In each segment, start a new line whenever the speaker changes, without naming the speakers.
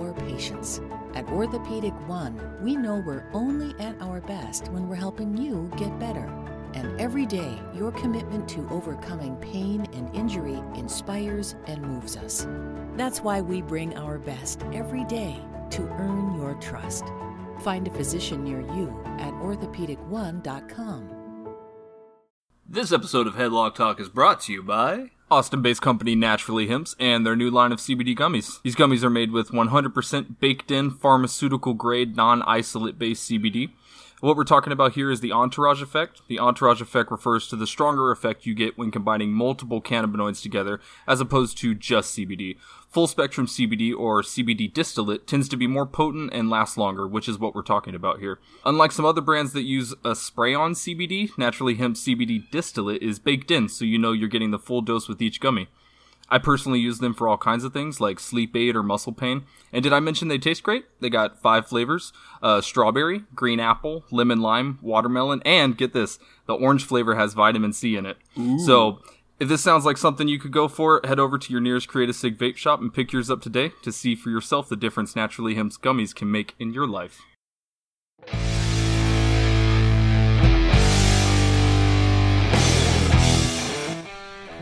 our patients. At Orthopedic One, we know we're only at our best when we're helping you get better. And every day, your commitment to overcoming pain and injury inspires and moves us. That's why we bring our best every day to earn your trust. Find a physician near you at orthopedic1.com.
This episode of Headlock Talk is brought to you by
Austin based company Naturally Hemps and their new line of CBD gummies. These gummies are made with 100% baked in pharmaceutical grade non isolate based CBD. What we're talking about here is the entourage effect. The entourage effect refers to the stronger effect you get when combining multiple cannabinoids together as opposed to just CBD. Full spectrum CBD or CBD distillate tends to be more potent and lasts longer, which is what we're talking about here. Unlike some other brands that use a spray on CBD, Naturally Hemp CBD distillate is baked in so you know you're getting the full dose with each gummy. I personally use them for all kinds of things like sleep aid or muscle pain. And did I mention they taste great? They got five flavors uh, strawberry, green apple, lemon lime, watermelon, and get this the orange flavor has vitamin C in it. So if this sounds like something you could go for, head over to your nearest Creative Sig vape shop and pick yours up today to see for yourself the difference Naturally Hemp's gummies can make in your life.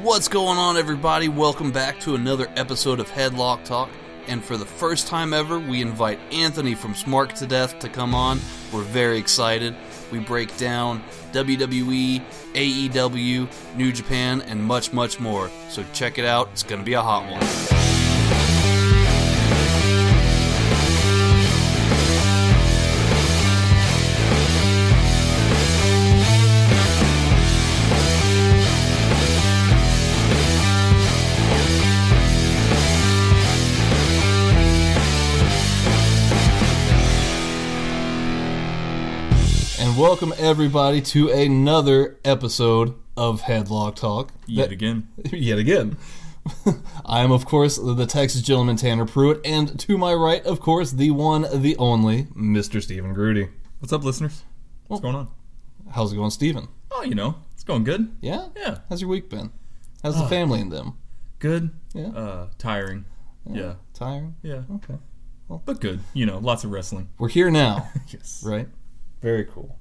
What's going on, everybody? Welcome back to another episode of Headlock Talk. And for the first time ever, we invite Anthony from Smart to Death to come on. We're very excited. We break down WWE, AEW, New Japan, and much, much more. So check it out. It's going to be a hot one. Welcome everybody to another episode of Headlock Talk.
Yet
That-
again.
yet again. I am, of course, the Texas gentleman Tanner Pruitt, and to my right, of course, the one, the only, Mr. Stephen Grudy.
What's up, listeners? What's going on?
How's it going, Stephen?
Oh, you know, it's going good.
Yeah?
Yeah.
How's your week been? How's the family and them?
Good.
Yeah.
Uh, tiring. Yeah.
Tiring?
Yeah.
Okay.
Well, But good. You know, lots of wrestling.
We're here now,
Yes.
right? Very cool.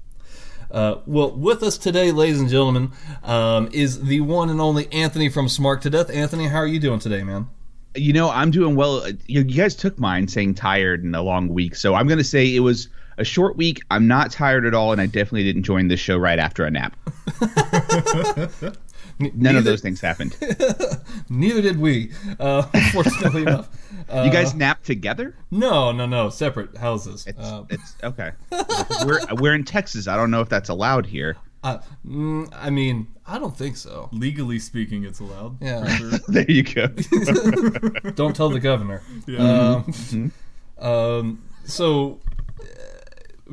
Uh, well, with us today, ladies and gentlemen, um, is the one and only Anthony from Smart to Death. Anthony, how are you doing today, man?
you know, I'm doing well. You, you guys took mine saying tired and a long week, so I'm going to say it was a short week. I'm not tired at all, and I definitely didn't join this show right after a nap. None of those things happened.
Neither did we, uh, fortunately enough. Uh,
You guys nap together?
No, no, no. Separate houses.
It's,
Uh,
it's okay. we're we're in Texas. I don't know if that's allowed here.
uh, mm, I mean, I don't think so.
Legally speaking, it's allowed.
Yeah.
Sure.
There you go.
Don't tell the governor.
Yeah.
Um, um, so, uh,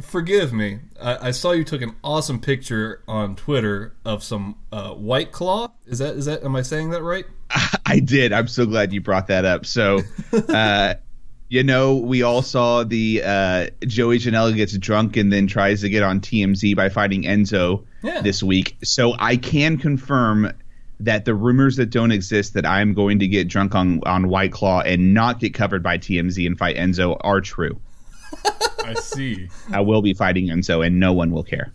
forgive me. I, I saw you took an awesome picture on Twitter of some uh, White Claw. Is that is that? Am I saying that right?
I did. I'm so glad you brought that up. So, uh, you know, we all saw the uh, Joey Janela gets drunk and then tries to get on TMZ by fighting Enzo
Yeah.
this week. So I can confirm that the rumors that don't exist that I'm going to get drunk on on White Claw and not get covered by TMZ and fight Enzo are true.
I see.
I will be fighting Enzo and no one will care.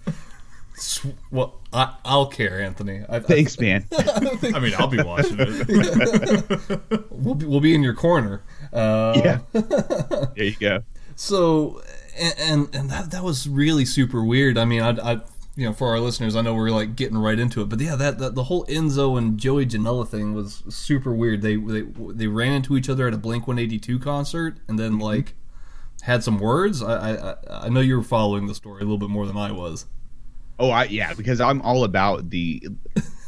Well, I, I'll care, Anthony. I, I,
Thanks, man.
I mean, I'll be watching it.
we'll be, we'll be in your corner. Uh,
yeah. There you go.
So, and and, and that that was really super weird. I mean, I, I you know, for our listeners, I know we're like getting right into it, but yeah, that, that the whole Enzo and Joey Janela thing was super weird. They they they ran into each other at a Blink One Eighty Two concert, and then like had some words. I, I I know you were following the story a little bit more than I was.
Oh, I yeah, because I'm all about the.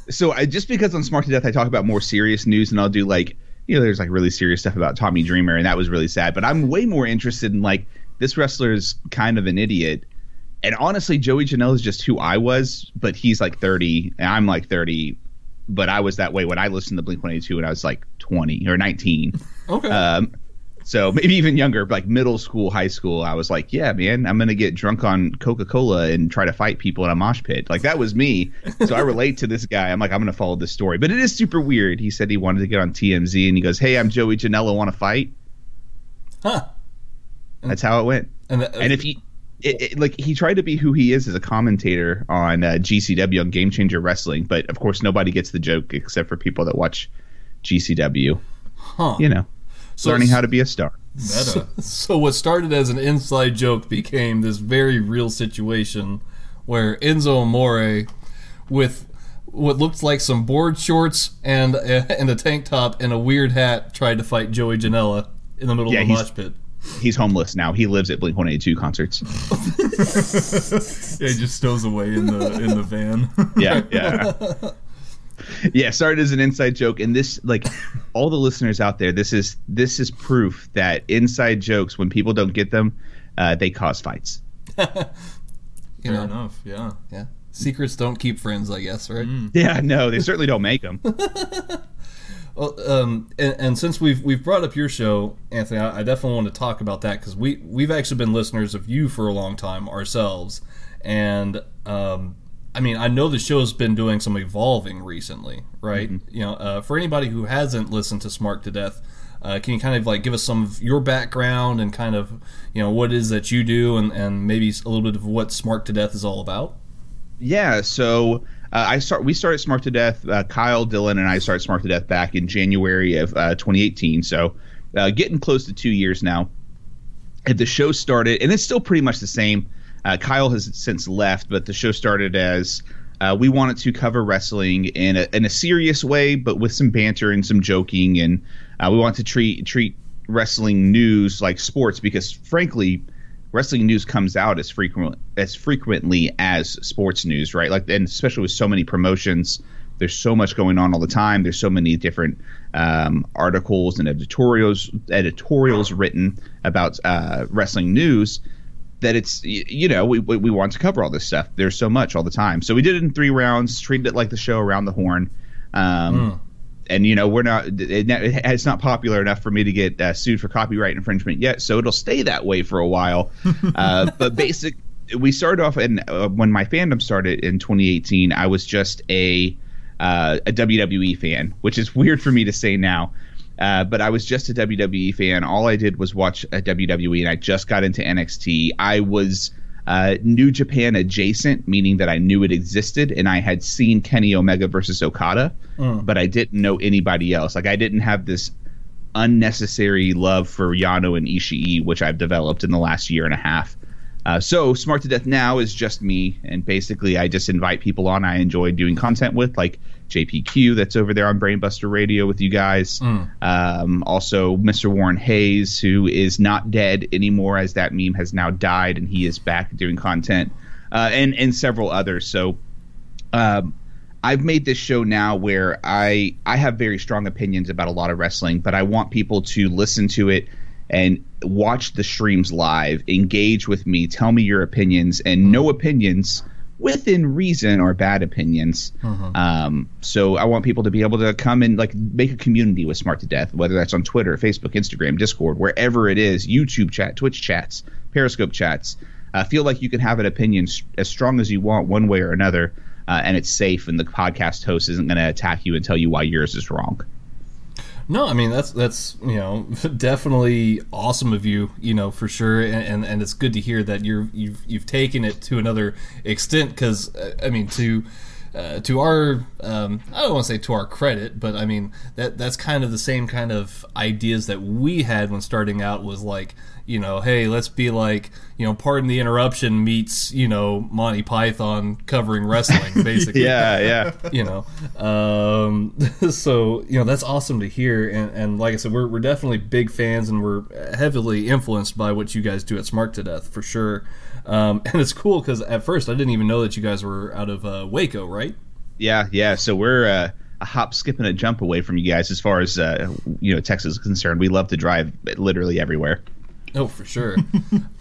So I just because on Smart to Death I talk about more serious news and I'll do like you know there's like really serious stuff about Tommy Dreamer and that was really sad, but I'm way more interested in like this wrestler is kind of an idiot. And honestly, Joey Janela is just who I was, but he's like 30 and I'm like 30, but I was that way when I listened to Blink 182 when I was like 20 or 19.
Okay.
Um, so maybe even younger, like middle school, high school, I was like, yeah, man, I'm gonna get drunk on Coca Cola and try to fight people in a mosh pit. Like that was me. So I relate to this guy. I'm like, I'm gonna follow this story, but it is super weird. He said he wanted to get on TMZ, and he goes, "Hey, I'm Joey Janela. Want to fight?"
huh.
That's how it went.
And, the,
And if he, it, it, like, he tried to be who he is as a commentator on uh, GCW on Game Changer Wrestling, but of course nobody gets the joke except for people that watch GCW.
huh.
You know,
So
learning how to be a star.
So, so what started as an inside joke became this very real situation where Enzo Amore, with what looked like some board shorts and a, and a tank top and a weird hat, tried to fight Joey Janela in the middle
Yeah,
of a
he's-
mosh pit.
He's homeless now. He lives at Blink 182 concerts.
Yeah, he just stows away in the in the van.
yeah, yeah. Yeah, started as an inside joke, and this, like, all the listeners out there, this is this is proof that inside jokes, when people don't get them, uh, they cause fights.
you
Fair
know,
enough. Yeah.
yeah. Secrets don't keep friends, I guess, right?
Yeah, no, they certainly don't make them.
Well, um, and, and since we've we've brought up your show, Anthony, I, I definitely want to talk about that because we we've actually been listeners of you for a long time ourselves, and um, I mean I know the show's been doing some evolving recently, right? You know, uh, for anybody who hasn't listened to Smart to Death. Uh, can you kind of like give us some of your background and kind of you know what it is that you do and, and maybe a little bit of what Smart to Death is all about?
Yeah, so uh, I start. We started Smart to Death. Uh, Kyle, Dylan, and I started Smart to Death back in January of uh, 2018. So uh, getting close to two years now. And the show started, and it's still pretty much the same. Uh, Kyle has since left, but the show started as uh, we wanted to cover wrestling in a, in a serious way, but with some banter and some joking, and uh, we wanted to treat treat wrestling news like sports because, frankly, wrestling news comes out as frequent as frequently as sports news, right? Like, and especially with so many promotions, there's so much going on all the time. There's so many different um, articles and editorials editorials written about uh, wrestling news that it's you know we, we we want to cover all this stuff. There's so much all the time, so we did it in three rounds, treated it like the show around the horn. Um, And you know we're not it, it- it's not popular enough for me to get uh, sued for copyright infringement yet, so it'll stay that way for a while. uh, but basic, we started off and uh, when my fandom started in 2018, I was just a uh, a WWE fan, which is weird for me to say now. Uh, but I was just a WWE fan. All I did was watch a WWE, and I just got into NXT. I was uh, New Japan adjacent, meaning that I knew it existed, and I had seen Kenny Omega versus Okada, but I didn't know anybody else. Like I didn't have this unnecessary love for Yano and Ishii, which I've developed in the last year and a half. Uh, so Smart to Death now is just me, and basically I just invite people on I enjoy doing content with, like JPQ that's over there on Brainbuster Radio with you guys. Um, also Mr. Warren Hayes, who is not dead anymore, as that meme has now died, and he is back doing content, uh, and and several others. So um, I've made this show now where I I have very strong opinions about a lot of wrestling, but I want people to listen to it and watch the streams live, engage with me, tell me your opinions, and no opinions within reason or bad opinions. Um, so I want people to be able to come and like make a community with Smart to Death, whether that's on Twitter, Facebook, Instagram, Discord, wherever it is, YouTube chat, Twitch chats, Periscope chats. Uh, feel like you can have an opinion as strong as you want, one way or another, uh, and it's safe, and the podcast host isn't going to attack you and tell you why yours is wrong.
No, I mean that's that's you know definitely awesome of you, you know for sure, and and, and it's good to hear that you're you've you've taken it to another extent because I mean to uh, to our um, I don't want to say to our credit, but I mean that that's kind of the same kind of ideas that we had when starting out was like you know hey let's be like you know pardon the interruption meets you know Monty Python covering wrestling basically
yeah, yeah.
you know um, so you know that's awesome to hear and, and like I said we're, we're definitely big fans and we're heavily influenced by what you guys do at Smart to Death for sure um, and it's cool because at first I didn't even know that you guys were out of uh, Waco, right?
Yeah, yeah. So we're uh, a hop, skip, and a jump away from you guys as far as uh, you know Texas is concerned. We love to drive literally everywhere.
Oh, for sure.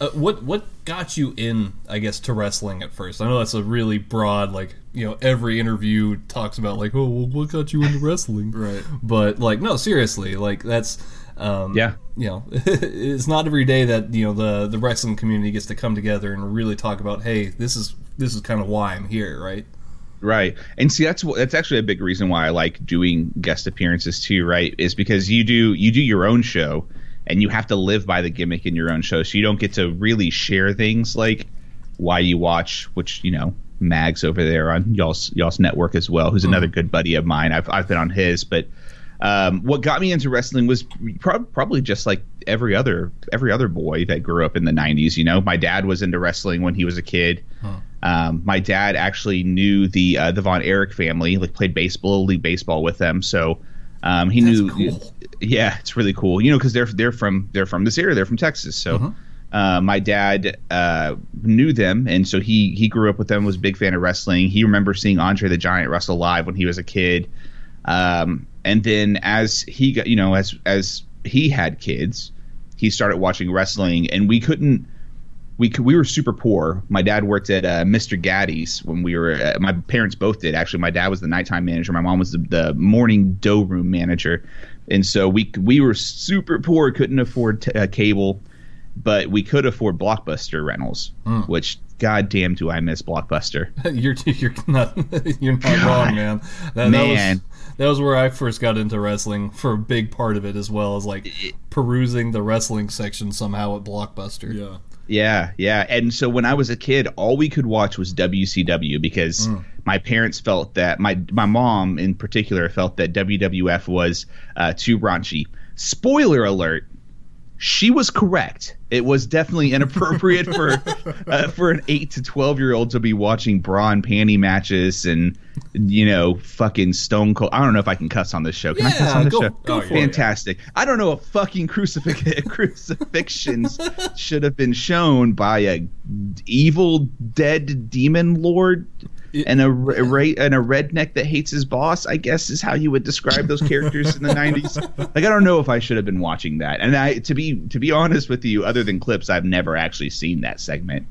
uh, what what got you in, I guess, to wrestling at first? I know that's a really broad, like you know, every interview talks about like, oh, well, what got you into wrestling?
Right.
But like, no, seriously, like that's. Um,
Yeah.
you know, it's not every day that you know the the wrestling community gets to come together and really talk about, hey, this is this is kind of why I'm here, right?
Right, and see that's that's actually a big reason why I like doing guest appearances too. Right, is because you do you do your own show, and you have to live by the gimmick in your own show, so you don't get to really share things like why you watch, which you know Mags over there on y'all's y'all's network as well, who's another good buddy of mine. I've I've been on his, but um, what got me into wrestling was prob- probably just like every other every other boy that grew up in the '90s. You know, my dad was into wrestling when he was a kid. Um, my dad actually knew the uh, the Von Erich family, like played baseball, league baseball with them. So um, he
That's
knew.
cool.
Yeah, it's really cool. You know, because they're they're from they're from this area. They're from Texas. So. Uh, my dad uh, knew them, and so he he grew up with them. Was a big fan of wrestling. He remembers seeing Andre the Giant wrestle live when he was a kid. Um, and then as he got, you know, as as he had kids, he started watching wrestling, and we couldn't. We could, we were super poor. My dad worked at uh, Mr. Gatti's when we were. Uh, my parents both did actually. My dad was the nighttime manager. My mom was the, the morning dough room manager, and so we we were super poor. Couldn't afford t- uh, cable, but we could afford Blockbuster rentals. Which goddamn do I miss Blockbuster?
you're you're not you're not
God.
wrong, man. That,
Man.
that was that was where I first got into wrestling for a big part of it as well as like perusing the wrestling section somehow at Blockbuster.
Yeah.
Yeah, yeah. And so when I was a kid, all we could watch was WCW because my parents felt that my my mom in particular felt that WWF was uh, too raunchy. Spoiler alert: she was correct. It was definitely inappropriate for uh, for an eight to twelve year old to be watching bra and panty matches and you know fucking Stone Cold. I don't know if I can cuss on this show. Can I cuss
Yeah,
on this
go-
show?
go for it.
Fantastic. I don't know if fucking crucifix crucifixions should have been shown by a evil dead demon lord and a, ra- and a redneck that hates his boss. I guess is how you would describe those characters in the '90s. Like I don't know if I should have been watching that. And I, to be to be honest with you, other than clips, I've never actually seen that segment.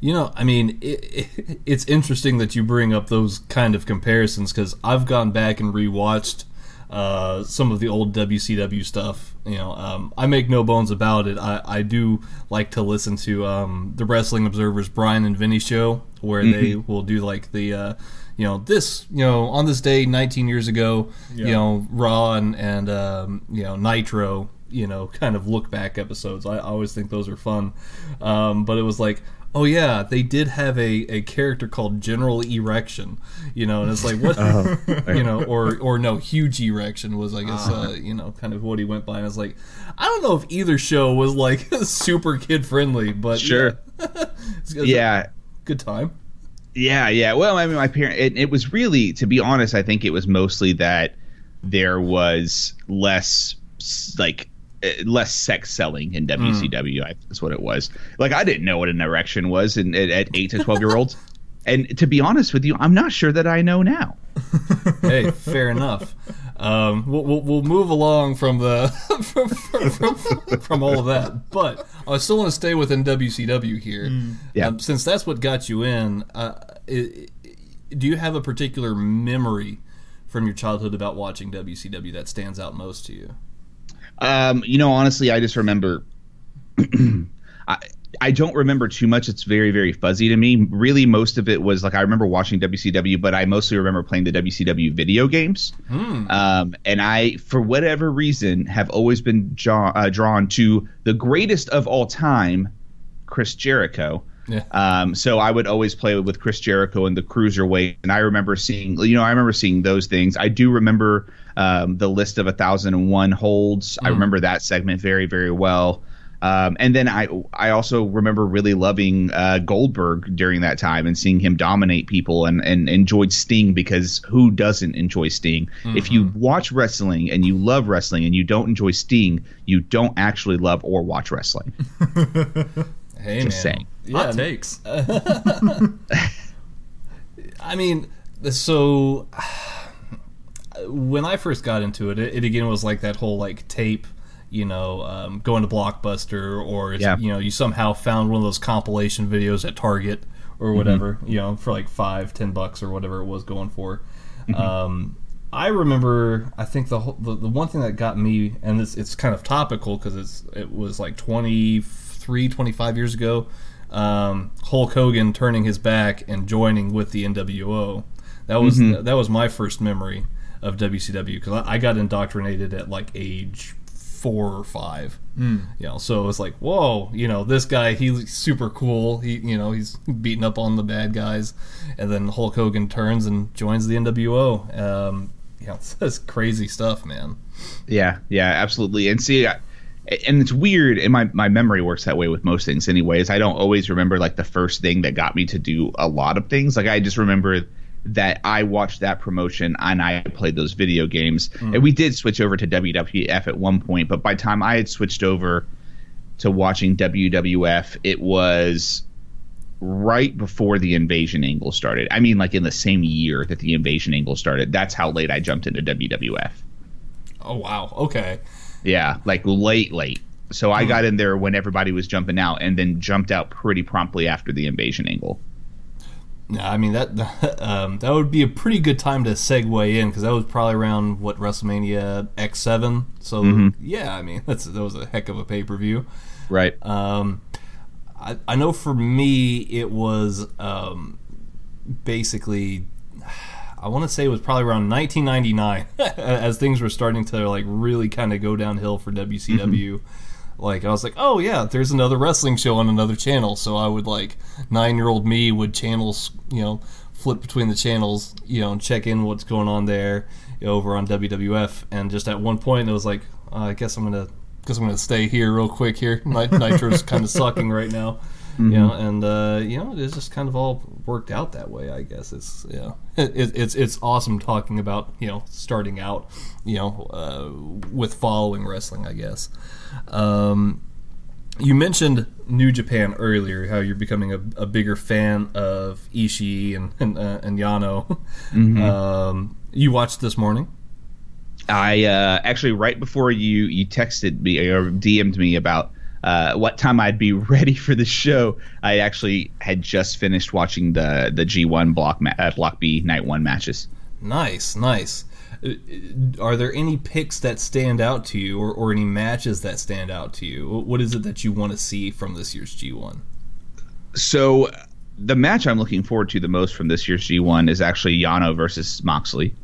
You know, I mean, it, it, it's interesting that you bring up those kind of comparisons because I've gone back and rewatched uh, some of the old WCW stuff. You know, um, I make no bones about it. I, I do like to listen to um, the Wrestling Observer's Bryan and Vinny show, where they will do like the. Uh, you know this. You know on this day, 19 years ago. You know Raw and and um, you know Nitro. You know, kind of look back episodes. I always think those are fun. Um, but it was like, oh yeah, they did have a, a character called General Erection, you know, and it's like what, you know, or or no, Huge Erection was I guess uh, you know kind of what he went by, and I was like, I don't know if either show was like super kid friendly, but
Sure.
yeah, It's- it's
Yeah.
good time.
Yeah, yeah. Well, I mean, my parent. It, it was really, to be honest, I think it was mostly that there was less like uh, less sex selling in WCW. I, that's what it was. Like I didn't know what an erection was, in, at, at eight to twelve year olds. And to be honest with you, I'm not sure that I know now.
hey, fair enough. Um, we'll, we'll, we'll move along from the from, from, from, from all of that, but I still want to stay within WCW here.
Yeah.
Um, since that's what got you in, uh, i- i- do you have a particular memory from your childhood about watching WCW that stands out most to you?
Um, you know, honestly, I just remember. I I don't remember too much. It's very very fuzzy to me. Really, most of it was like I remember watching WCW, but I mostly remember playing the WCW video games. Um, and I, for whatever reason, have always been draw, uh, drawn to the greatest of all time, Chris Jericho.
Yeah.
Um, so I would always play with Chris Jericho and the cruiserweight, and I remember seeing, you know, I remember seeing those things. I do remember um, the list of a thousand and one holds. I remember that segment very, very well. Um, and then I I also remember really loving uh, Goldberg during that time and seeing him dominate people and, and enjoyed Sting because who doesn't enjoy Sting? If you watch wrestling and you love wrestling and you don't enjoy Sting, you don't actually love or watch wrestling.
Hey,
Just
man.
saying.
Yeah,
Hot takes.
I mean, so when I first got into it, it, it again was like that whole like tape, you know, um, going to Blockbuster or
Yeah.
you know, you somehow found one of those compilation videos at Target or whatever, you know, for like five, ten bucks or whatever it was going for. Um, I remember, I think the, whole, the the one thing that got me, and it's it's kind of topical because it's it was like 23, 25 years ago. Um, Hulk Hogan turning his back and joining with the NWO. That was that was my first memory of WCW because I, I got indoctrinated at like age four or five. Mm. You know, so it was like, whoa, you know, this guy he's super cool. He, you know, he's beating up on the bad guys, and then Hulk Hogan turns and joins the NWO. Um, you know, that's crazy stuff, man.
Yeah, yeah, absolutely. And see, I, and it's weird, and my, my memory works that way with most things, anyways. I don't always remember like the first thing that got me to do a lot of things. Like I just remember that I watched that promotion and I played those video games. Hmm. And we did switch over to WWF at one point, but by the time I had switched over to watching WWF, it was right before the invasion angle started. I mean, like in the same year that the invasion angle started. That's how late I jumped into WWF.
Oh wow, okay.
Yeah, like late, late. So I hmm. got in there when everybody was jumping out, and then jumped out pretty promptly after the invasion angle.
Yeah, I mean that um, that would be a pretty good time to segue in because that was probably around what WrestleMania X seven. So yeah, I mean that's that was a heck of a pay per view.
Right.
Um, I, I know for me it was um, basically I want to say it was probably around 1999 as things were starting to like really kind of go downhill for WCW. Like I was like, oh yeah, there's another wrestling show on another channel. So I would like nine year old me would channels, you know, flip between the channels, you know, and check in what's going on there over on WWF. And just at one point, it was like, uh, I guess I'm gonna, guess I'm gonna stay here real quick here. Nit- Nitro's kind of sucking right now, you know, and uh, you know, it's just kind of all worked out that way. I guess it's yeah, it, it, it's it's awesome talking about you know starting out, you know, uh, with following wrestling. I guess. Um, you mentioned New Japan earlier, how you're becoming a, a bigger fan of Ishii and and, uh, and Yano. Um, you watched this morning.
I uh, actually right before you you texted me or DM'd me about uh, what time I'd be ready for the show. I actually had just finished watching the the G1 block ma- uh, block B night one matches.
Nice, nice. Uh, Are there any picks that stand out to you, or, or any matches that stand out to you? What is it that you want to see from this year's G1?
So the match I'm looking forward to the most from this year's G1 is actually Yano versus Moxley,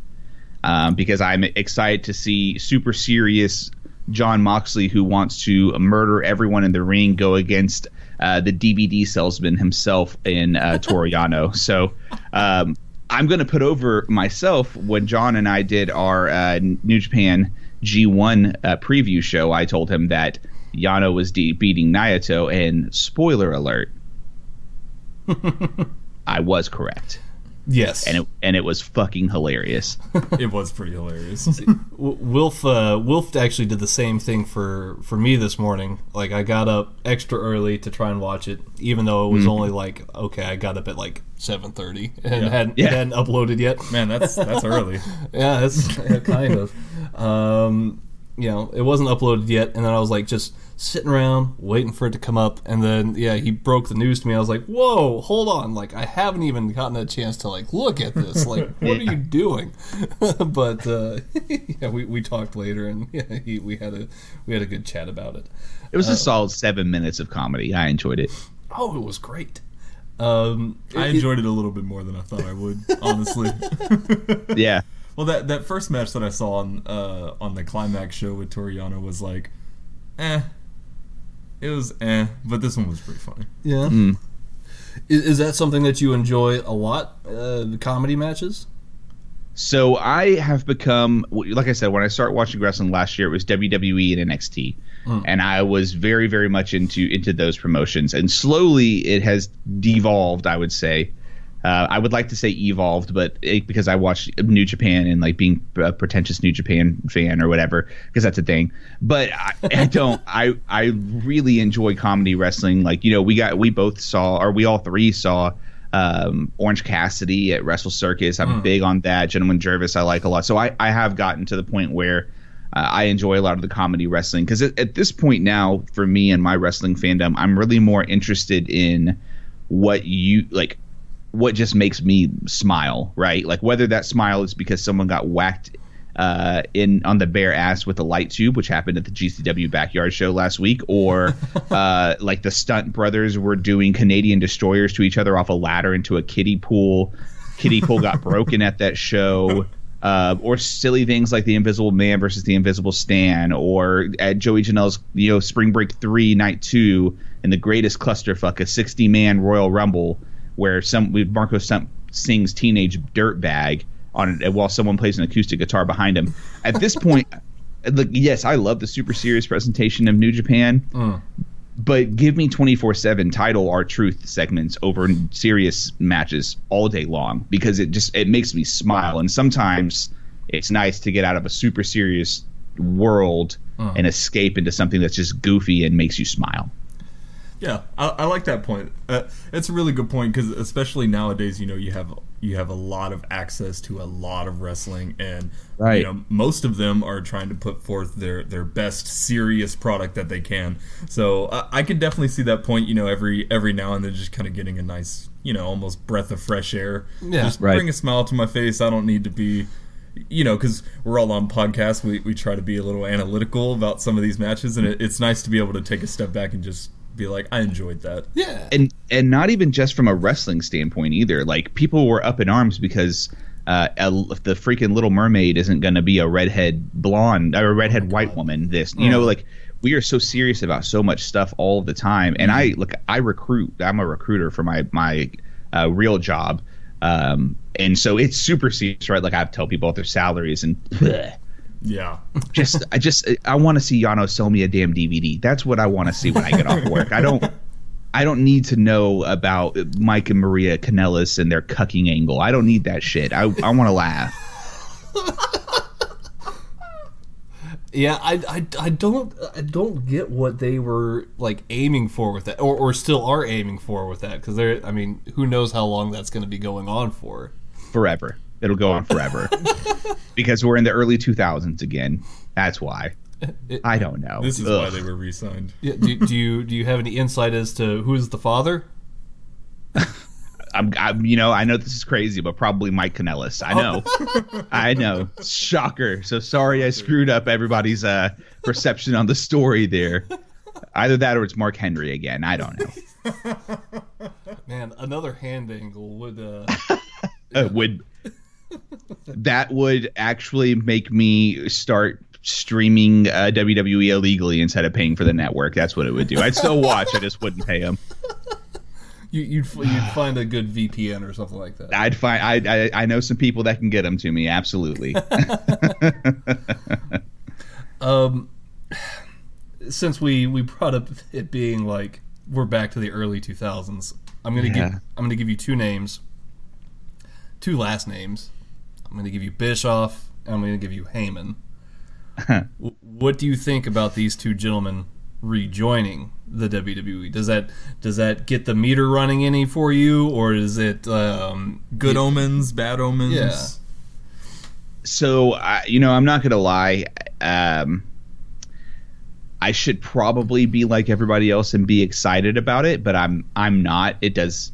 um, because I'm excited to see super serious Jon Moxley who wants to murder everyone in the ring go against uh, the DVD salesman himself in uh, Toru Yano. So. Um, I'm going to put over myself when John and I did our uh, New Japan G1 uh, preview show. I told him that Yano was de- beating Naito, and spoiler alert, I was correct,
Yes,
and it and it was fucking hilarious.
it was pretty hilarious.
W- Wilf uh, Wilf actually did the same thing for for me this morning. Like I got up extra early to try and watch it, even though it was only like okay, I got up at like seven thirty and
Yeah.
hadn't,
Yeah.
hadn't uploaded yet.
Man, that's that's early.
Yeah, that's yeah, kind of. Um, you know, it wasn't uploaded yet, and then I was like just sitting around waiting for it to come up, and then yeah, he broke the news to me. I was like, "Whoa, hold on! Like I haven't even gotten a chance to like look at this. Like, what are you doing?" but uh, yeah, we, we talked later, and yeah, he, we had a we had a good chat about it.
It was a solid seven minutes of comedy. I enjoyed it.
Oh, it was great. Um,
I
it-
enjoyed it a little bit more than I thought I would, honestly.
Yeah,
well, that that first match that I saw on uh, on the climax show with Toru Yano was like, eh. It was eh, but this one was pretty funny.
Yeah. Is, is that something that you enjoy a lot? Uh, the comedy matches.
So I have become, like I said, when I started watching wrestling last year, it was WWE and NXT, and I was very, very much into into those promotions. And slowly, it has devolved. I would say, uh, I would like to say evolved, but it, because I watch New Japan and like being a pretentious New Japan fan or whatever, because that's a thing. But I, I don't. I I really enjoy comedy wrestling. Like you know, we got we both saw, or we all three saw um, Orange Cassidy at Wrestle Circus. I'm big on that. Gentleman Jervis, I like a lot. So I, I have gotten to the point where uh, I enjoy a lot of the comedy wrestling because at, at this point now, for me and my wrestling fandom, I'm really more interested in what you like, what just makes me smile, right? Like whether that smile is because someone got whacked uh, in on the bare ass with a light tube, which happened at the GCW backyard show last week, or uh, like the stunt brothers were doing Canadian destroyers to each other off a ladder into a kiddie pool. Kiddie pool got broken at that show. Uh, or silly things like the Invisible Man versus the Invisible Stan, or at Joey Janela's you know Spring Break three night two and the greatest clusterfuck, a sixty man Royal Rumble where some Marco Stunt sings Teenage Dirtbag on while someone plays an acoustic guitar behind him. At this point, look, yes, I love the super serious presentation of New Japan, mm. but give me 24/7 title R-Truth segments over serious matches all day long because it just it makes me smile and sometimes it's nice to get out of a super serious world mm. and escape into something that's just goofy and makes you smile.
Yeah, I, I like that point. Uh, it's a really good point because especially nowadays, you know, you have you have a lot of access to a lot of wrestling, and
Right.
you know, most of them are trying to put forth their their best serious product that they can. So uh, I could definitely see that point. You know, every every now and then, just kind of getting a nice, you know, almost breath of fresh air.
Yeah.
just
Right.
bring a smile to my face. I don't need to be. You know, because we're all on podcasts, we, we try to be a little analytical about some of these matches, and it, it's nice to be able to take a step back and just be like, I enjoyed that.
Yeah.
and and not even just from a wrestling standpoint either. Like people were up in arms because uh, a, the freaking Little Mermaid isn't going to be a redhead blonde or a redhead white woman. This, you know, like we are so serious about so much stuff all the time. And I look, I recruit. I'm a recruiter for my my uh, real job. Um, and so it's super serious, right? Like I tell people what their salaries and
Yeah.
just I just I want to see Yano sell me a damn DVD. That's what I want to see when I get off work. I don't I don't need to know about Mike and Maria Kanellis and their cucking angle. I don't need that shit. I I want to laugh.
Yeah, I, I, I don't I don't get what they were like aiming for with that, or, or still are aiming for with that, because they're I mean, who knows how long that's going to be going on for?
Forever. It'll go on forever. because we're in the early 2000s again. That's why. I don't know.
This is
Ugh.
why they were re-signed.
Yeah, do, do you do you have any insight as to who is the father?
I'm, I'm, you know, I know this is crazy, but probably Mike Kanellis. I know, I know. Shocker. So sorry, I screwed up everybody's uh, perception on the story there. Either that or it's Mark Henry again. I don't know.
Man, another hand angle would. Uh,
Uh, would that would actually make me start streaming uh, WWE illegally instead of paying for the network? That's what it would do. I'd still watch. I just wouldn't pay them.
you, you'd you'd find a good VPN or something like that.
I'd find. I, I I know some people that can get them to me. Absolutely.
Um, since we we brought up it being like we're back to the early 2000s, I'm gonna
Yeah.
give I'm gonna give you two names, two last names. I'm gonna give you Bischoff. And I'm gonna give you Heyman. What do you think about these two gentlemen rejoining the WWE? Does that does that get the meter running any for you, or is it um,
Good
y-
omens, bad omens.
Yeah.
so I you know i'm not gonna lie um i should probably be like everybody else and be excited about it but i'm i'm not it does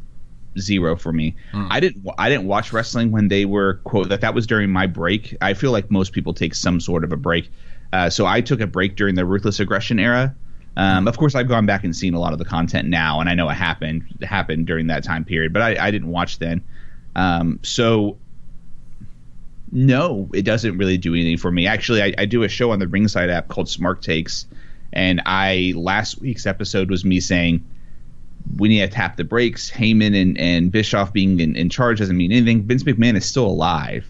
zero for me. I didn't i didn't watch wrestling when they were quote that that was during my break. I feel like most people take some sort of a break. Uh, so i took a break during the ruthless aggression era. Um, of course, I've gone back and seen a lot of the content now, and I know it happened happened during that time period, but I, I didn't watch then. Um, so no, it doesn't really do anything for me. Actually, I, I do a show on the Ringside app called Smart Takes, and I last week's episode was me saying we need to tap the brakes. Heyman and, and Bischoff being in, in charge doesn't mean anything. Vince McMahon is still alive,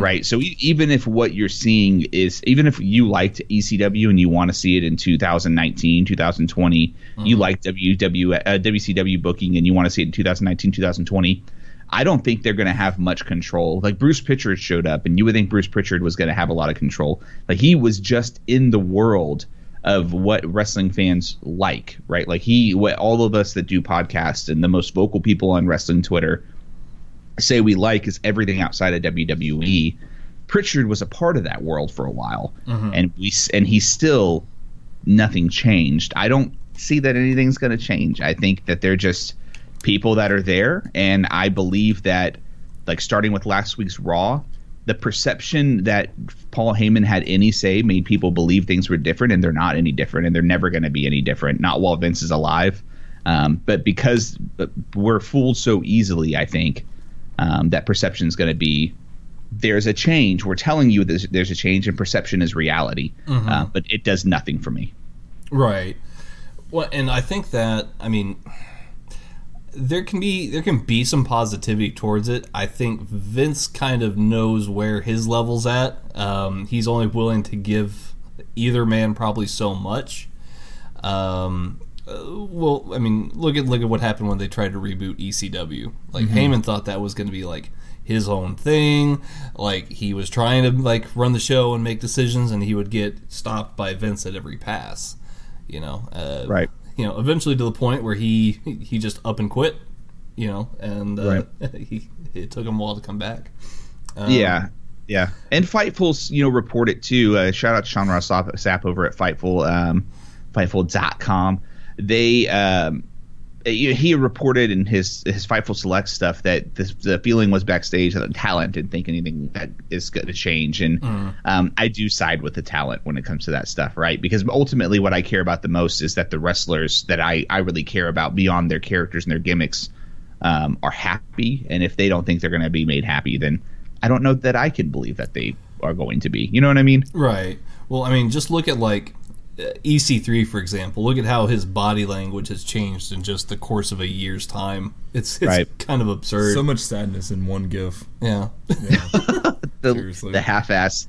right? So e- even if what you're seeing is, even if you liked ECW and you want to see it in 2019, 2020, you like WW, uh, WCW booking and you want to see it in 2019, 2020. I don't think they're going to have much control. Like Bruce Pritchard showed up, and you would think Bruce Pritchard was going to have a lot of control. Like he was just in the world of what wrestling fans like, right? Like he, what all of us that do podcasts and the most vocal people on wrestling Twitter say we like is everything outside of WWE. Pritchard was a part of that world for a while, mm-hmm. and we and he's still nothing changed. I don't see that anything's going to change. I think that they're just people that are there, and I believe that, like starting with last week's Raw, the perception that Paul Heyman had any say made people believe things were different, and they're not any different, and they're never going to be any different. Not while Vince is alive. Um, but because we're fooled so easily, I think um, that perception is going to be there's a change. We're telling you there's, there's a change, and perception is reality. Uh, but it does nothing for me.
Right. Well, and I think that I mean there can be there can be some positivity towards it. I think Vince kind of knows where his level's at. Um, he's only willing to give either man probably so much. Um, uh, well, I mean, look at look at what happened when they tried to reboot ECW. Like Heyman thought that was going to be like his own thing. Like he was trying to like run the show and make decisions, and he would get stopped by Vince at every pass. You know, uh,
Right.
You know, eventually to the point where he he just up and quit. You know, and uh, he it took him a while to come back. Um,
yeah, yeah. And Fightful's, you know, reported too. Uh, shout out to Sean Ross Sapp over at Fightful, um, Fightful.com. They, um, he he reported in his his Fightful Select stuff that this, the feeling was backstage that the talent didn't think anything that is going to change, and um, I do side with the talent when it comes to that stuff, right? Because ultimately, what I care about the most is that the wrestlers that I I really care about beyond their characters and their gimmicks um, are happy, and if they don't think they're going to be made happy, then I don't know that I can believe that they are going to be. You know what I mean?
Right. Well, I mean, just look at like uh, Uh, EC3 for example. Look at how his body language has changed in just the course of a year's time. It's it's
Right.
kind of absurd.
So much sadness in one gif.
yeah.
The,
Seriously.
the half-ass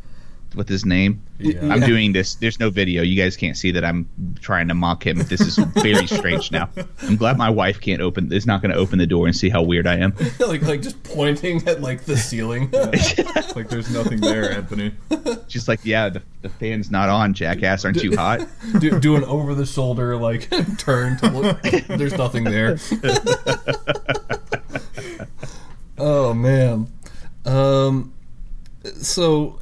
with his name.
Yeah.
I'm doing this. There's no video. You guys can't see that I'm trying to mock him. This is very strange now. I'm glad my wife can't open. Is not going to open the door and see how weird I am.
like like just pointing at like the ceiling.
like there's nothing there, Anthony.
Just like, yeah, the, the fan's not on. Jackass, aren't you hot?
do, do an over the shoulder like turn to look. There's nothing there. oh man. Um. So,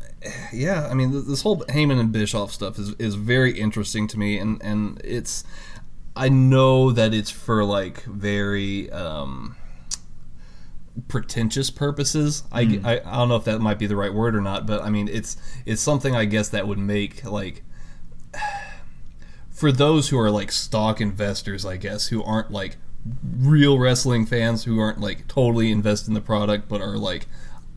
yeah, I mean, this whole Heyman and Bischoff stuff is is very interesting to me, and and it's. I know that it's for like very um, pretentious purposes. I, I I don't know if that might be the right word or not, but I mean it's it's something I guess that would make like for those who are like stock investors, I guess, who aren't like real wrestling fans, who aren't like totally invested in the product, but are like,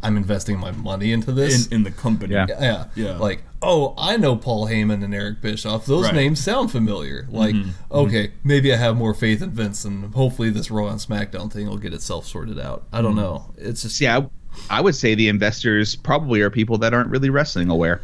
I'm investing my money into this.
In in the company.
Yeah.
yeah,
Yeah.
Like, oh, I know Paul Heyman and Eric Bischoff. Those
Right.
names sound familiar. Like, mm-hmm. Mm-hmm. okay, maybe I have more faith in Vince, and hopefully this Raw and SmackDown thing will get itself sorted out. I don't mm-hmm. know. It's just
yeah, I, I would say the investors probably are people that aren't really wrestling aware.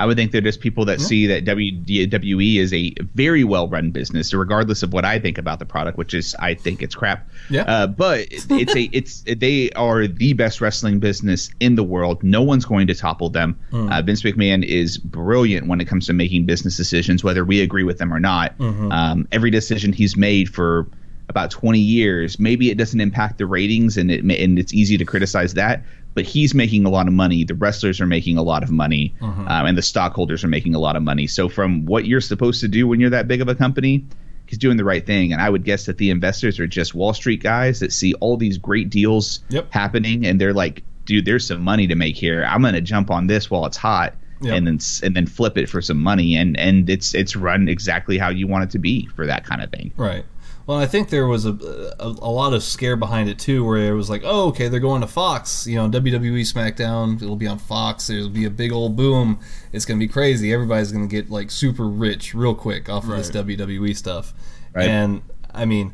I would think they're just people that see that WWE is a very well run business, regardless of what I think about the product, which is I think it's crap.
Yeah.
Uh, but it's a it's they are the best wrestling business in the world. No one's going to topple them. Uh, Vince McMahon is brilliant when it comes to making business decisions, whether we agree with them or not. Um, every decision he's made for about 20 years. Maybe it doesn't impact the ratings, and it and it's easy to criticize that. But he's making a lot of money. The wrestlers are making a lot of money, um, and the stockholders are making a lot of money. So from what you're supposed to do when you're that big of a company, he's doing the right thing. And I would guess that the investors are just Wall Street guys that see all these great deals
Yep.
happening, and they're like, "Dude, there's some money to make here. I'm going to jump on this while it's hot."
Yep.
And then and then flip it for some money, and and it's it's run exactly how you want it to be for that kind of thing.
Right. Well, I think there was a, a a lot of scare behind it too, where it was like, oh, okay, they're going to Fox. You know, WWE SmackDown, it'll be on Fox. There'll be a big old boom. It's gonna be crazy. Everybody's gonna get like super rich real quick off of this WWE stuff.
Right.
And I mean,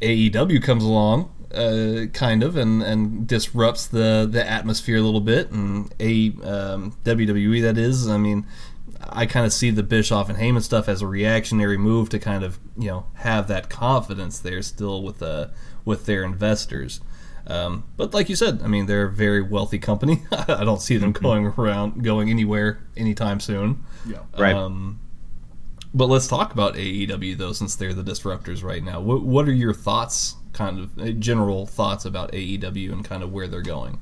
AEW comes along, uh, kind of, and, and disrupts the, the atmosphere a little bit. And a um, WWE that is, I mean, I kind of see the Bischoff and Heyman stuff as a reactionary move to kind of you know have that confidence there still with uh, with their investors. Um, but like you said, I mean they're a very wealthy company. I don't see them going around going anywhere anytime soon.
Yeah.
Right.
Um, but let's talk about AEW though, since they're the disruptors right now. What what are your thoughts, kind of uh, general thoughts about AEW and kind of where they're going?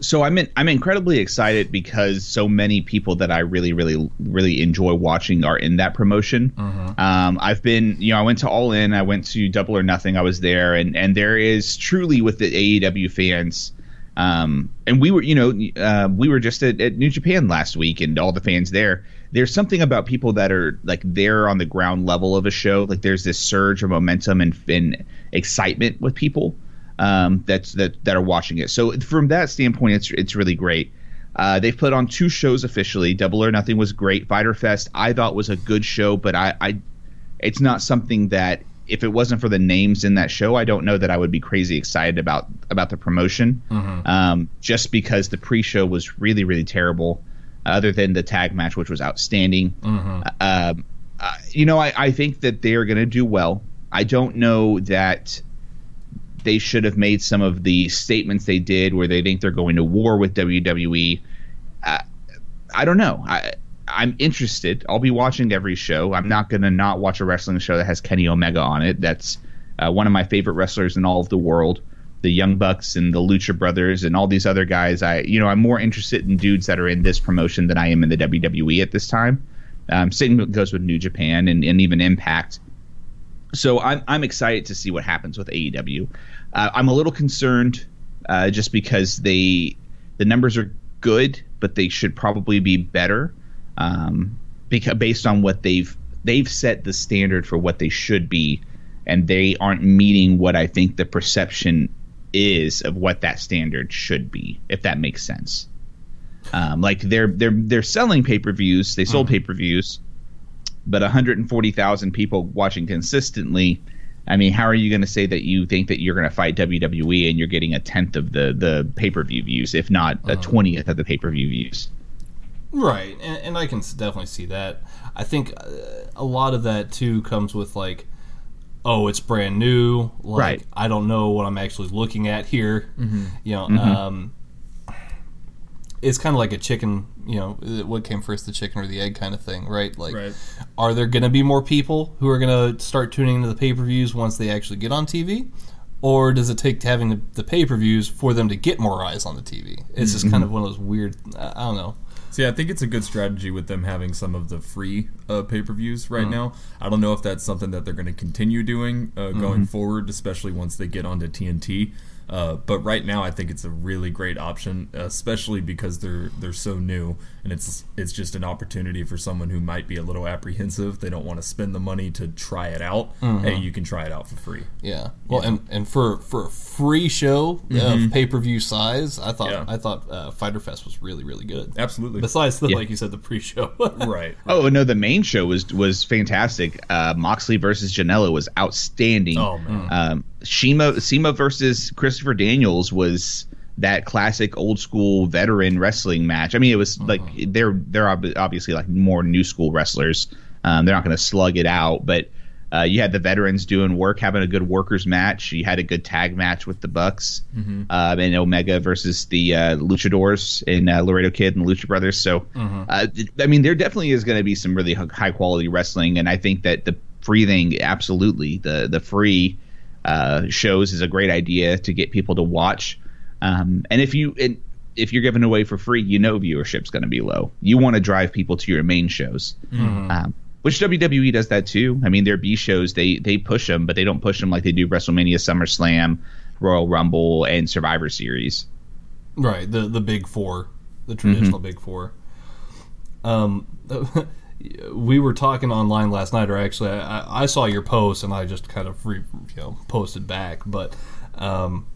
So I'm in, I'm incredibly excited because so many people that I really really really enjoy watching are in that promotion. Um, I've been you know I went to All In, I went to Double or Nothing, I was there, and and there is truly with the AEW fans. Um, and we were you know uh, we were just at, at New Japan last week, and all the fans there. There's something about people that are like there on the ground level of a show. Like there's this surge of momentum and, and excitement with people um, that's that that are watching it. So from that standpoint, it's it's really great. Uh, they've put on two shows officially. Double or Nothing was great. Fyter Fest I thought was a good show, but I, I it's not something that if it wasn't for the names in that show, I don't know that I would be crazy excited about about the promotion. Um, just because the pre-show was really really terrible, other than the tag match, which was outstanding. Um, uh, you know, I, I think that they are going to do well. I don't know that they should have made some of the statements they did where they think they're going to war with WWE. Uh, I don't know. I I'm interested. I'll be watching every show. I'm not going to not watch a wrestling show that has Kenny Omega on it. That's uh, one of my favorite wrestlers in all of the world. The Young Bucks and the Lucha Brothers and all these other guys. I you know I'm more interested in dudes that are in this promotion than I am in the WWE at this time. Um, same goes with New Japan and, and even Impact. So I'm I'm excited to see what happens with AEW. Uh, I'm a little concerned uh, just because they the numbers are good, but they should probably be better. Um, because based on what they've they've set the standard for what they should be, and they aren't meeting what I think the perception is of what that standard should be. If that makes sense. Um, like they're they're they're selling pay per views. They sold pay per views, but 140,000 people watching consistently. I mean, how are you going to say that you think that you're going to fight WWE and you're getting a tenth of the the pay per view views, if not a twentieth of the pay per view views?
Right, and, and I can definitely see that. I think uh, a lot of that too comes with like, oh, it's brand new. Like,
Right.
I don't know what I'm actually looking at here. You know, um, it's kind of like a chicken. You know, what came first, the chicken or the egg kind of thing, right? Like,
Right.
are there going to be more people who are going to start tuning into the pay per views once they actually get on TV? Or does it take having the, the pay per views for them to get more eyes on the TV? It's just kind of one of those weird. I I don't know.
See, I think it's a good strategy with them having some of the free uh, pay per views right now. I don't know if that's something that they're going to continue doing uh, going forward, especially once they get onto TNT. Uh, but right now, I think it's a really great option, especially because they're they're so new, and it's it's just an opportunity for someone who might be a little apprehensive. They don't want to spend the money to try it out. Hey, you can try it out for free.
Yeah. Well, and and for for a free show of pay per view size, I thought
Yeah.
I thought uh, Fyter Fest was really really good.
Absolutely,
Besides the like you said the pre show.
right.
Oh no, the main show was was fantastic. Uh, Moxley versus Janela was outstanding.
Oh man,
Um, Shima CIMA versus Christopher Daniels was that classic old school veteran wrestling match. I mean, it was like they're they're ob- obviously like more new school wrestlers. Um, they're not going to slug it out, but uh, you had the veterans doing work, having a good workers match. You had a good tag match with the Bucks um, and Omega versus the uh, Luchadors and uh, Laredo Kid and the Lucha Brothers. So, uh, I mean, there definitely is going to be some really high quality wrestling, and I think that the free thing, absolutely, the the free uh, shows is a great idea to get people to watch. Um, and if you and if you're giving away for free, you know viewership's going to be low. You want to drive people to your main shows, um, which WWE does that too. I mean, their B shows they they push them, but they don't push them like they do WrestleMania, SummerSlam, Royal Rumble, and Survivor Series.
right. The the big four, the traditional big four. Um, we were talking online last night, or actually, I, I saw your post and I just kind of re, you know posted back, but. Um,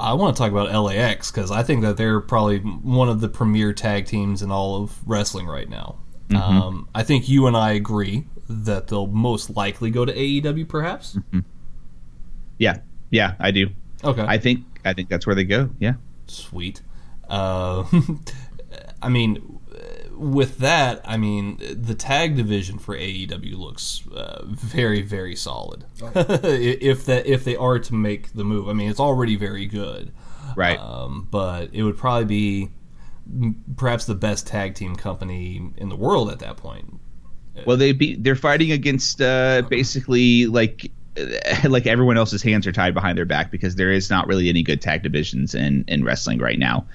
I want to talk about LAX because I think that they're probably one of the premier tag teams in all of wrestling right now. Um, I think you and I agree that they'll most likely go to AEW, perhaps.
Yeah, yeah, I do.
Okay,
I think I think that's where they go. Yeah.
sweet. Uh, I mean, with that, I mean the tag division for AEW looks uh, very, very solid. if that if they are to make the move, I mean it's already very good.
Right.
Um, but it would probably be perhaps the best tag team company in the world at that point.
Well, they be they're fighting against uh, basically like like everyone else's hands are tied behind their back because there is not really any good tag divisions in in wrestling right now.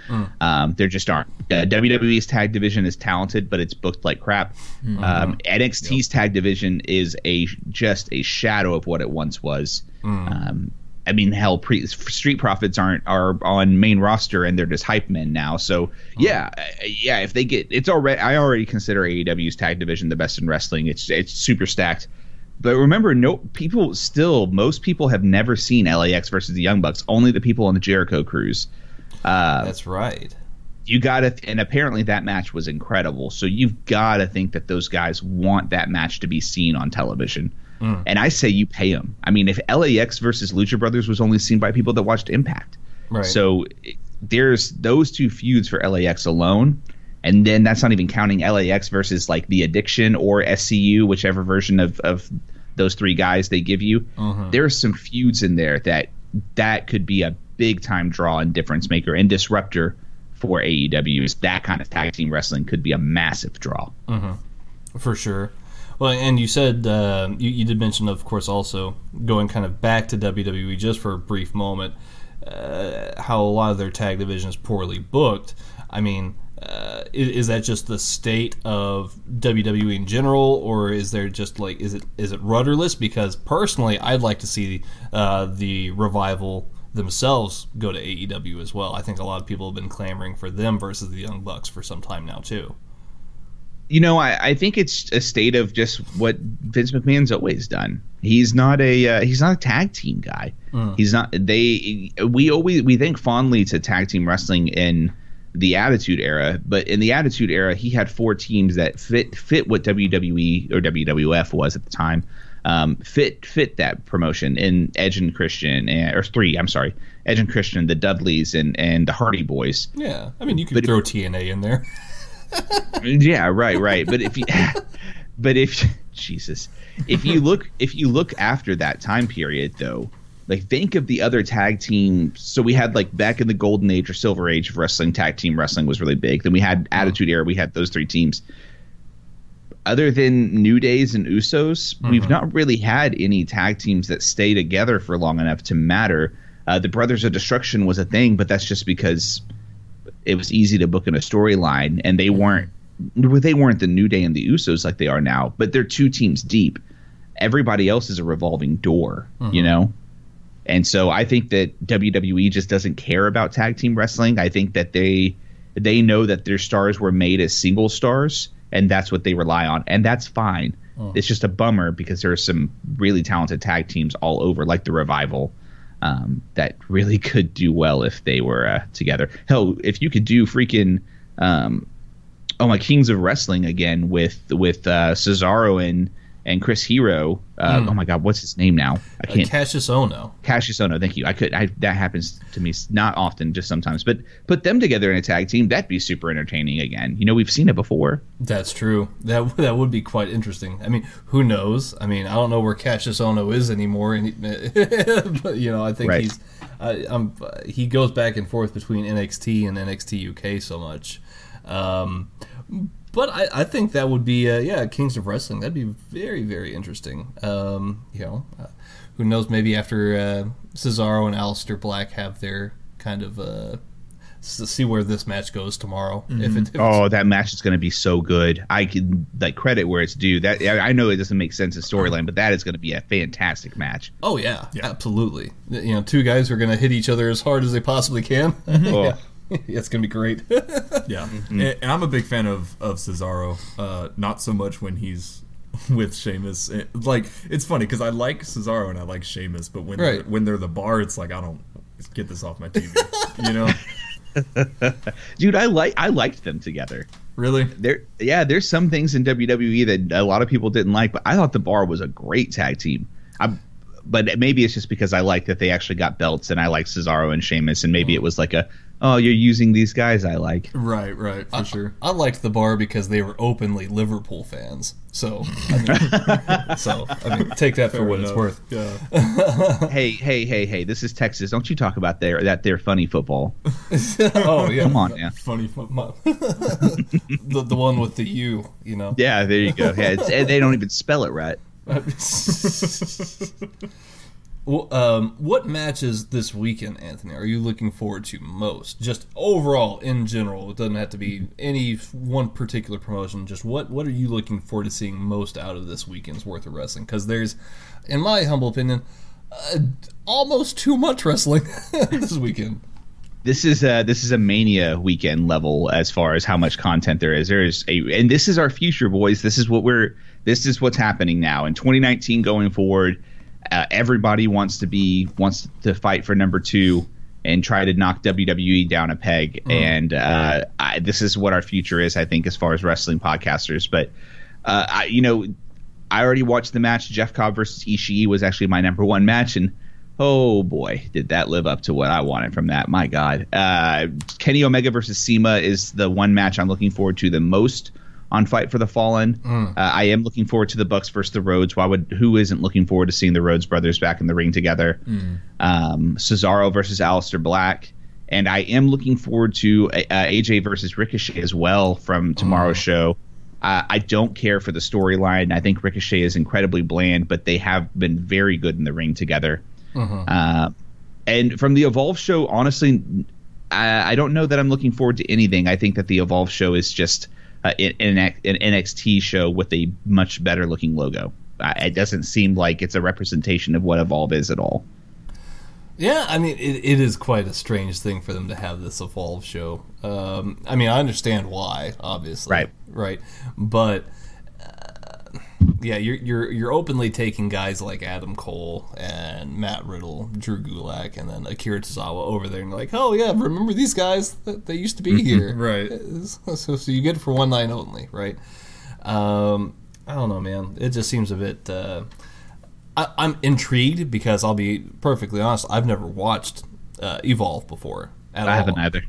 Um, there just aren't. Uh, WWE's tag division is talented, but it's booked like crap. Um, NXT's tag division is a just a shadow of what it once was. Um, I mean, hell, pre- Street Profits aren't are on main roster and they're just hype men now. So yeah, uh, yeah. If they get, it's already. I already consider AEW's tag division the best in wrestling. It's it's super stacked. But remember, no people still. Most people have never seen LAX versus the Young Bucks. Only the people on the Jericho cruise. Uh,
That's right.
you gotta, and apparently that match was incredible. So you've gotta think that those guys want that match to be seen on television. And I say you pay them. I mean, if LAX versus Lucha Brothers was only seen by people that watched Impact,
Right.
so there's those two feuds for LAX alone, and then that's not even counting LAX versus like the Addiction or SCU, whichever version of of those three guys they give you. There's some feuds in there that that could be a big time draw and difference maker and disruptor for AEW. Is that kind of tag team wrestling could be a massive draw.
For sure. Well, and you said uh, you, you did mention, of course, also going kind of back to WWE just for a brief moment, uh, how a lot of their tag division is poorly booked. I mean, uh, is, is that just the state of WWE in general, or is there just like is it is it rudderless? Because personally, I'd like to see uh, the revival themselves go to AEW as well. I think a lot of people have been clamoring for them versus the Young Bucks for some time now too.
You know, I, I think it's a state of just what Vince McMahon's always done. He's not a uh, he's not a tag team guy. He's not. They we always we think fondly to tag team wrestling in the Attitude Era, but in the Attitude Era, he had four teams that fit fit what WWE or WWF was at the time. Um, fit fit that promotion in Edge and Christian, and, or three. I'm sorry, Edge and Christian, the Dudleys, and and the Hardy Boys.
Yeah, I mean, you could
But if-
throw TNA in there.
yeah right right but if you but if jesus if you look if you look after that time period though like think of the other tag team. So we had like back in the golden age or silver age of wrestling tag team wrestling was really big. Then we had attitude era. We had those three teams. Other than new days and usos we've mm-hmm. not really had any tag teams that stay together for long enough to matter. Uh, the brothers of destruction was a thing but that's just because it was easy to book in a storyline, and they mm-hmm. weren't they weren't the New Day and the Usos like they are now. But they're two teams deep. Everybody else is a revolving door, you mm-hmm. know. And so I think that WWE just doesn't care about tag team wrestling. I think that they they know that their stars were made as single stars, and that's what they rely on, and that's fine. It's just a bummer because there are some really talented tag teams all over, like the Revival, um, that really could do well if they were uh, together. Hell, if you could do freaking um, oh my Kings of Wrestling again with with uh, Cesaro and and Chris Hero. Uh, Oh my God, what's his name now? I
Uh,
can't.
Kassius Ohno.
Kassius Ohno. Thank you. I could. I, that happens to me not often, just sometimes. But put them together in a tag team. That'd be super entertaining again. You know, we've seen it before.
That's true. That that would be quite interesting. I mean, who knows? I mean, I don't know where Kassius Ohno is anymore, and but you know, I think
Right.
he's I, I'm he goes back and forth between NXT and NXT UK so much. Um, but I, I think that would be uh, yeah Kings of Wrestling. That'd be very very interesting. Um, you know, uh, who knows? Maybe after uh, Cesaro and Aleister Black have their kind of uh, s- see where this match goes tomorrow. If, it, if
Oh, that match is going to be so good. I can like credit where it's due. That I I know it doesn't make sense in storyline, but that is going to be a fantastic match.
Oh yeah, absolutely. You know, two guys who are going to hit each other as hard as they possibly can.
Oh.
it's going to be great.
Yeah, and, and I'm a big fan of of Cesaro. Uh, not so much when he's with Sheamus. It- like it's funny because I like Cesaro and I like Sheamus, but when
Right.
they're, when they're the bar, it's like I don't get this off my TV. you know?
Dude, I like I liked them together.
Really?
There, yeah, there's some things in WWE that a lot of people didn't like, but I thought the Bar was a great tag team. I, but maybe it's just because I like that they actually got belts, and I like Cesaro and Sheamus, and maybe it mm. was like a, oh, you're using these guys I like.
Right, right, for sure.
I liked the bar because they were openly Liverpool fans. So, I mean, so I mean, take that for what it's worth.
Yeah.
hey, hey, hey, hey, this is Texas. Don't you talk about their that their funny football?
oh yeah,
Come on, yeah,
Funny football.
the the one with the U. You know.
yeah. There you go. Yeah, it's, and they don't even spell it right.
Well, um, what matches this weekend, Anthony, are you looking forward to most? Just overall, in general, it doesn't have to be any one particular promotion. Just what what are you looking forward to seeing most out of this weekend's worth of wrestling? Because there's, in my humble opinion, uh, almost too much wrestling this weekend.
this is a this is a mania weekend level as far as how much content there is. There is a and this is our future, boys. This is what we're this is what's happening now in 2019 going forward. Uh, everybody wants to be wants to fight for number two and try to knock WWE down a peg. And uh, I, this is what our future is, I think, as far as wrestling podcasters. But uh, I, you know, I already watched the match. Jeff Cobb versus Ishii was actually my number one match, and oh boy, did that live up to what I wanted from that. My God, uh, Kenny Omega versus CIMA is the one match I'm looking forward to the most on Fight for the Fallen. Uh, I am looking forward to the Bucks versus the Rhodes. Why would who isn't looking forward to seeing the Rhodes brothers back in the ring together? Um, Cesaro versus Aleister Black. And I am looking forward to uh, AJ versus Ricochet as well from tomorrow's show. Uh, I don't care for the storyline. I think Ricochet is incredibly bland, but they have been very good in the ring together. Uh, and from the Evolve show, honestly, I, I don't know that I'm looking forward to anything. I think that the Evolve show is just uh, an, an an NXT show with a much better looking logo. Uh, it doesn't seem like it's a representation of what Evolve is at all.
Yeah, I mean, it, it is quite a strange thing for them to have this Evolve show. Um, I mean, I understand why, obviously,
Right.
Right, but yeah, you're you're you're openly taking guys like Adam Cole and Matt Riddle, Drew Gulak, and then Akira Tozawa over there, and you're like, oh yeah, remember these guys? They used to be here,
Right.
So, so you get it for one night only, right? Um, I don't know, man. It just seems a bit. Uh, I, I'm intrigued because I'll be perfectly honest. I've never watched uh, Evolve before. At
I
all.
haven't either.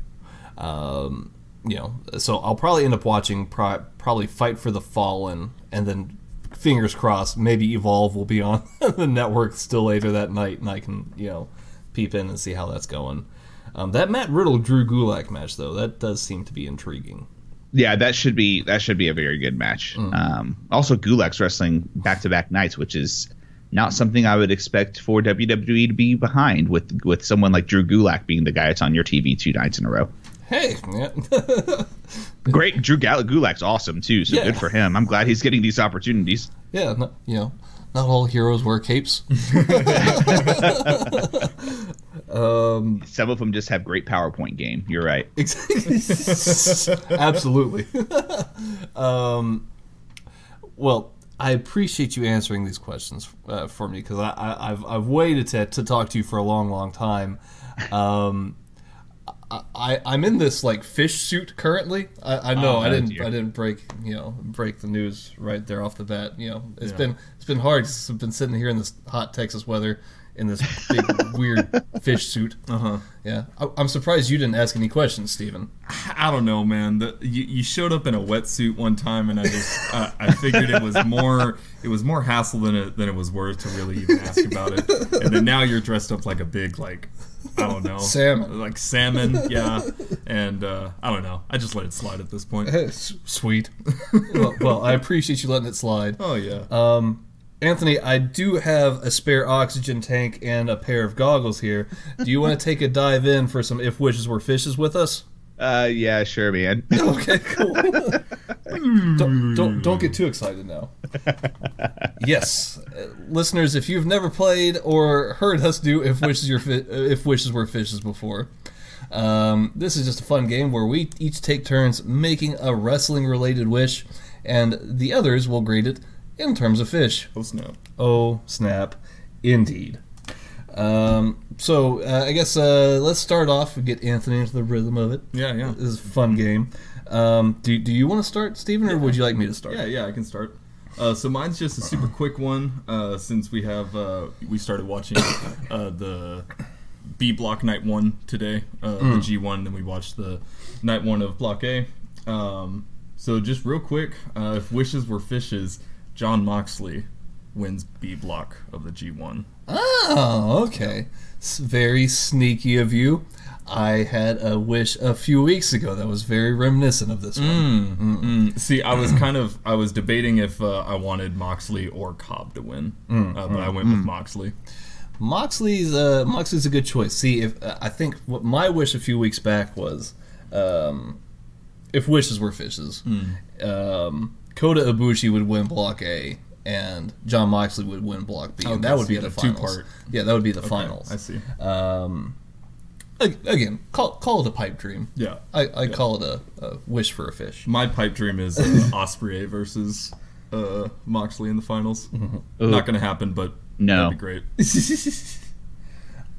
Um, you know, so I'll probably end up watching pro- probably Fight for the Fallen, and then fingers crossed, maybe Evolve will be on the network still later that night, and I can you know peep in and see how that's going. Um, that Matt Riddle Drew Gulak match though, that does seem to be intriguing.
Yeah, that should be that should be a very good match. Um, also, Gulak's wrestling back to back nights, which is not something I would expect for WWE to be behind with with someone like Drew Gulak being the guy that's on your TV two nights in a row.
Hey, yeah.
Great, Drew Gulak's awesome too, so
Yeah.
good for him. I'm glad he's getting these opportunities.
yeah, no, you know, not all heroes wear capes. um,
Some of them just have great PowerPoint game. You're right. Exactly.
Absolutely. um, well, I appreciate you answering these questions uh, for me because I, I, I've I've waited to to talk to you for a long, long time. Um, I, I'm in this like fish suit currently. I, I know
Oh,
I didn't
dear.
I didn't break you know break the news right there off the bat. You know it's been it's been hard. I've been sitting here in this hot Texas weather in this big weird fish suit. Uh
Uh-huh.
Yeah, I, I'm surprised you didn't ask any questions, Steven.
I don't know, man. The, you, you showed up in a wetsuit one time, and I just uh, I figured it was more it was more hassle than it than it was worth to really even ask about it. And then now you're dressed up like a big like I don't know
Salmon.
like salmon, yeah. And uh, I don't know. I just let it slide at this point.
S- Sweet. well, well, I appreciate you letting it slide.
Oh yeah.
Um, Anthony, I do have a spare oxygen tank and a pair of goggles here. Do you want to take a dive in for some if wishes were fishes with us?
Uh, yeah, sure, man.
Okay, cool. don't, don't don't get too excited now. Yes, uh, listeners, if you've never played or heard us do if wishes your fi- uh, if wishes were fishes before, um, this is just a fun game where we each take turns making a wrestling related wish, and the others will grade it in terms of fish.
Oh snap.
Oh, snap. Indeed. Um, so uh, I guess uh, let's start off and get Anthony into the rhythm of it.
Yeah, yeah.
This is a fun game. Um, do, do you want to start, Steven, or would you like me to start?
Yeah, yeah, I can start. Uh, so mine's just a super quick one. Uh, since we have uh, we started watching uh, the B block night one today, uh, the G one, then we watched the night one of block A. Um, so just real quick, uh, if wishes were fishes, Jon Moxley wins B block of the G one.
Oh, okay. It's very sneaky of you. I had a wish a few weeks ago that was very reminiscent of this one.
Mm, see, I was kind of I was debating if uh, I wanted Moxley or Cobb to win, uh, but I went with Moxley.
Moxley's uh, Moxley's a good choice. See, if uh, I think what my wish a few weeks back was, um, if wishes were fishes, um, Kota Ibushi would win Block A, and Jon Moxley would win Block B, and
Okay,
that would
so
be
you
the
did
finals.
two-part.
Yeah, that would be the finals.
I see.
Um, again, call call it a pipe dream.
Yeah.
I, I call it a, a wish for a fish.
My pipe dream is uh, Osprey versus uh, Moxley in the finals. Not going to happen, but
No.
that'd be great.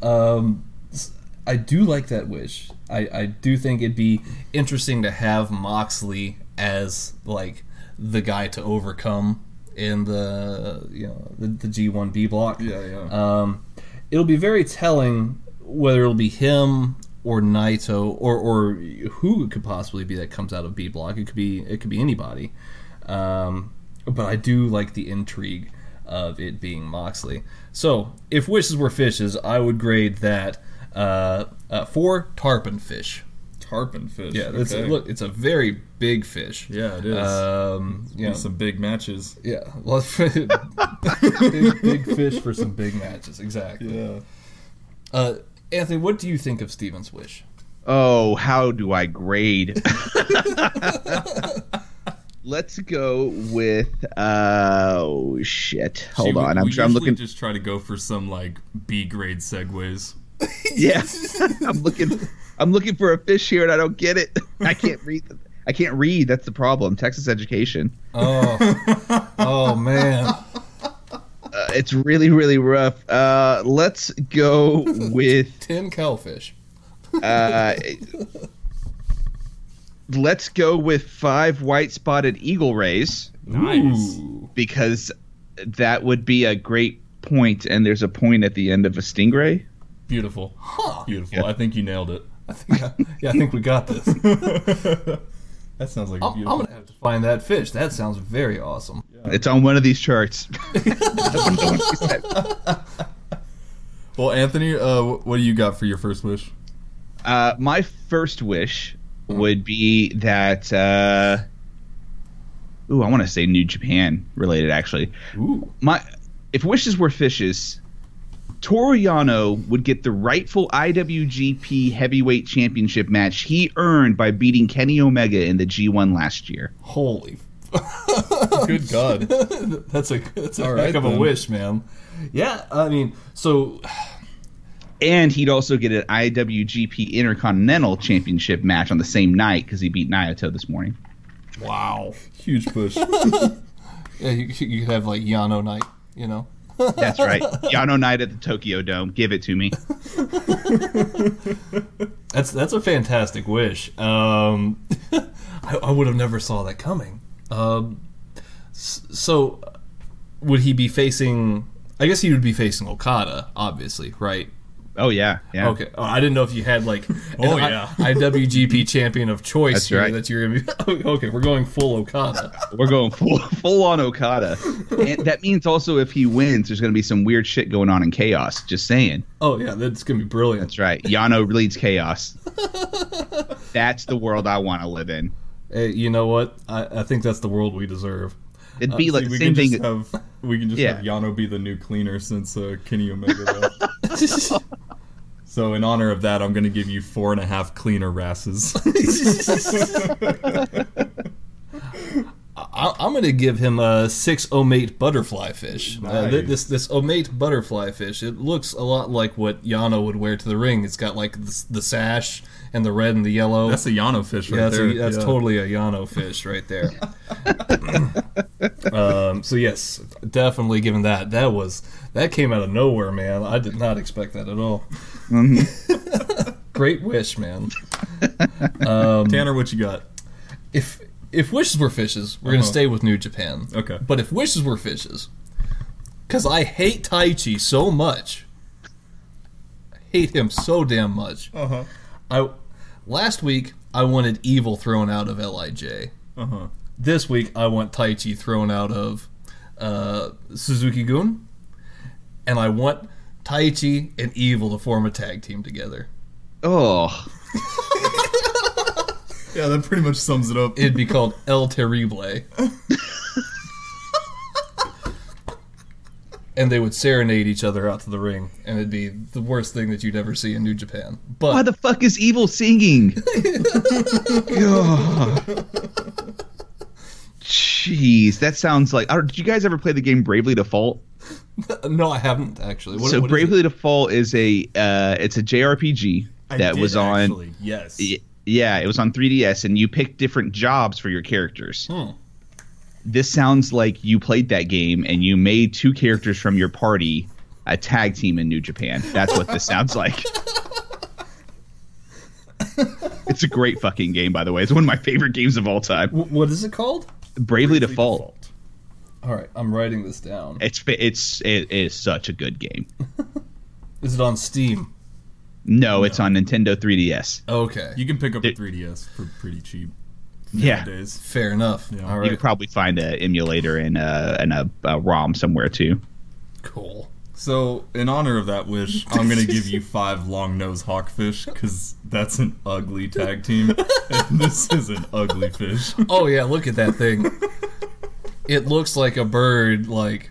Um, s- I do like that wish. I, I do think it'd be interesting to have Moxley as like the guy to overcome in the you know the, the G1 B block.
Yeah, yeah.
Um, it'll be very telling whether it'll be him or Naito or or who it could possibly be that comes out of B block. It could be it could be anybody. Um, but I do like the intrigue of it being Moxley. So if wishes were fishes, I would grade that uh, uh, for tarpon fish.
Tarpon fish.
Yeah, it's
okay.
look, it's a very big fish.
Yeah, it is.
Um, you know,
some big matches.
yeah, well, big, big fish for some big matches. Exactly.
Yeah.
Uh, Anthony, what do you think of Steven's wish?
Oh, how do I grade? Let's go with uh, oh shit. Hold
See, we-
on, I'm
we
sure I'm looking.
just try to go for some like B grade segues.
Yeah, I'm looking. I'm looking for a fish here, and I don't get it. I can't read. I can't read. That's the problem. Texas education.
Oh, oh man.
Uh, it's really, really rough. Uh, let's go with.
Tin cowfish.
Uh, let's go with five white spotted eagle rays
Nice.
Because that would be a great point, and there's a point at the end of a stingray.
Beautiful.
Huh.
Beautiful. I think you nailed it.
I think, yeah, I think we got this.
That sounds like a
I'm, I'm
beautiful.
gonna have to find that fish. That sounds very awesome. Yeah.
It's on one of these charts.
Well, Anthony, uh, what do you got for your first wish?
Uh, my first wish would be that. Uh, ooh, I want to say New Japan related. Actually,
Ooh.
my if wishes were fishes, Toru Yano would get the rightful IWGP Heavyweight Championship match he earned by beating Kenny Omega in the G1 last year.
Holy.
Good God.
That's a that's a
All
heck
right,
of a wish, man. Yeah, I mean, so
And he'd also get an IWGP Intercontinental Championship match on the same night because he beat Naito this morning.
wow.
Huge push.
Yeah, you, you could have like Yano night, you know.
That's right. Yano night at the Tokyo Dome. Give it to me.
That's that's a fantastic wish. Um, I, I would have never saw that coming. Um, so, would he be facing? I guess he would be facing Okada, obviously, right?
Oh yeah, yeah.
Okay. Oh, I didn't know if you had like an
Oh,
I-
yeah.
IWGP champion of choice
That's
here
right.
that you're gonna be. Oh, okay, we're going full Okada.
We're going full full on Okada. and that means also if he wins, there's going to be some weird shit going on in chaos. Just saying.
Oh yeah, that's gonna be brilliant.
That's right. Yano leads chaos. That's the world I want to live in.
Hey, you know what? I, I think that's the world we deserve.
It'd be like the same thing.
have we can just
Yeah.
have Yano be the new cleaner since uh, Kenny Omega left. so in honor of that, I'm going to give you four and a half cleaner wrasses.
I, I'm going to give him a six ornate butterfly fish. Uh, th- this this ornate butterfly fish. It looks a lot like what Yano would wear to the ring. It's got like the, the sash and the red and the yellow.
That's a Yano fish right
yeah, that's,
there.
a, that's
Yeah.
totally a Yano fish right there. um, so yes, definitely given that that was That came out of nowhere, man. I did not expect that at all. Great wish, man.
Tanner, what you got?
If if wishes were fishes, we're gonna
Uh-huh.
stay with New Japan.
Okay.
But if wishes were fishes, because I hate Taichi so much, I hate him so damn much.
Uh huh.
I last week I wanted Evil thrown out of Lij.
Uh huh.
This week I want Taichi thrown out of uh, Suzuki Gun, and I want Taichi and Evil to form a tag team together.
Oh,
Yeah, that pretty much sums it up.
It'd be called El Terrible. and they would serenade each other out to the ring, and it'd be the worst thing that you'd ever see in New Japan. But
why the fuck is Evil singing? Jeez, that sounds like. Did you guys ever play the game Bravely Default?
no, I haven't actually. What,
so
what is
Bravely Default is a uh, it's a JRPG
I
that
did
was on.
actually, Yes.
Y- Yeah, it was on 3DS, and you pick different jobs for your characters.
Hmm.
This sounds like you played that game and you made two characters from your party a tag team in New Japan. That's what this sounds like. it's a great fucking game, by the way. It's one of my favorite games of all time.
Wh- what is it called?
Bravely, Default.
All right, I'm writing this down.
It's it's it is such a good game.
Is it on Steam?
No, it's on Nintendo 3DS.
Okay,
You can pick up a 3DS for pretty cheap
Yeah,
nowadays.
fair enough.
Yeah.
All
you
right,
could probably find an emulator and a and a, a ROM somewhere too.
cool.
So, in honor of that wish, I'm gonna give you five long nose hawkfish because that's an ugly tag team, and this is an ugly fish.
Oh yeah, look at that thing. it looks like a bird, like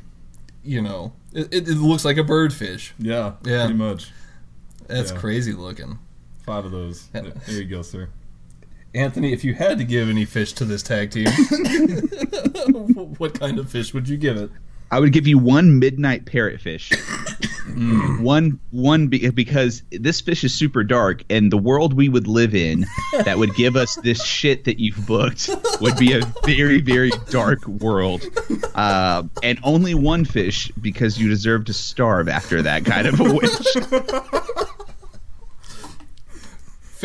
you know, it, it, it looks like a birdfish.
Yeah,
Yeah.
pretty much.
That's
Yeah.
crazy looking.
Five of those. There you go, sir.
Anthony, if you had to give any fish to this tag team, what kind of fish would you give it?
I would give you one midnight parrotfish. one one be- because this fish is super dark and the world we would live in that would give us this shit that you've booked would be a very very dark world uh, and only one fish because you deserve to starve after that kind of a wish
That was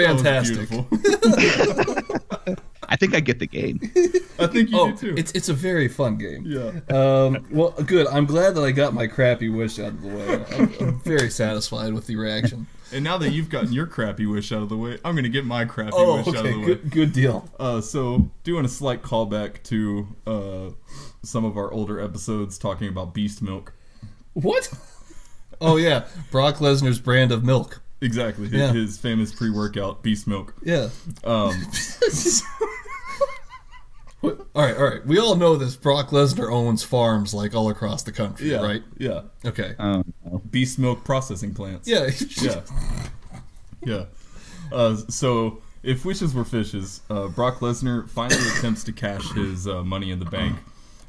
Fantastic.
beautiful.
i think i get the game
I think you
Oh,
do too.
it's it's a very fun game.
yeah.
Um, well, good. I'm glad that I got my crappy wish out of the way. I'm, I'm very satisfied with the reaction.
And now that you've gotten your crappy wish out of the way, I'm gonna get my crappy
Oh,
wish out of the way.
Good, good deal.
Uh, so doing a slight callback to uh, some of our older episodes talking about beast milk.
What? Oh yeah, Brock Lesnar's brand of milk.
Exactly, his,
Yeah.
his famous pre-workout beast milk.
Yeah.
Um,
All right, all right. We all know this. Brock Lesnar owns farms like all across the country,
yeah,
right?
Yeah,
Okay.
no.
beast milk processing plants.
yeah.
yeah, yeah. Uh, so, if wishes were fishes, uh, Brock Lesnar finally attempts to cash his uh, money in the bank,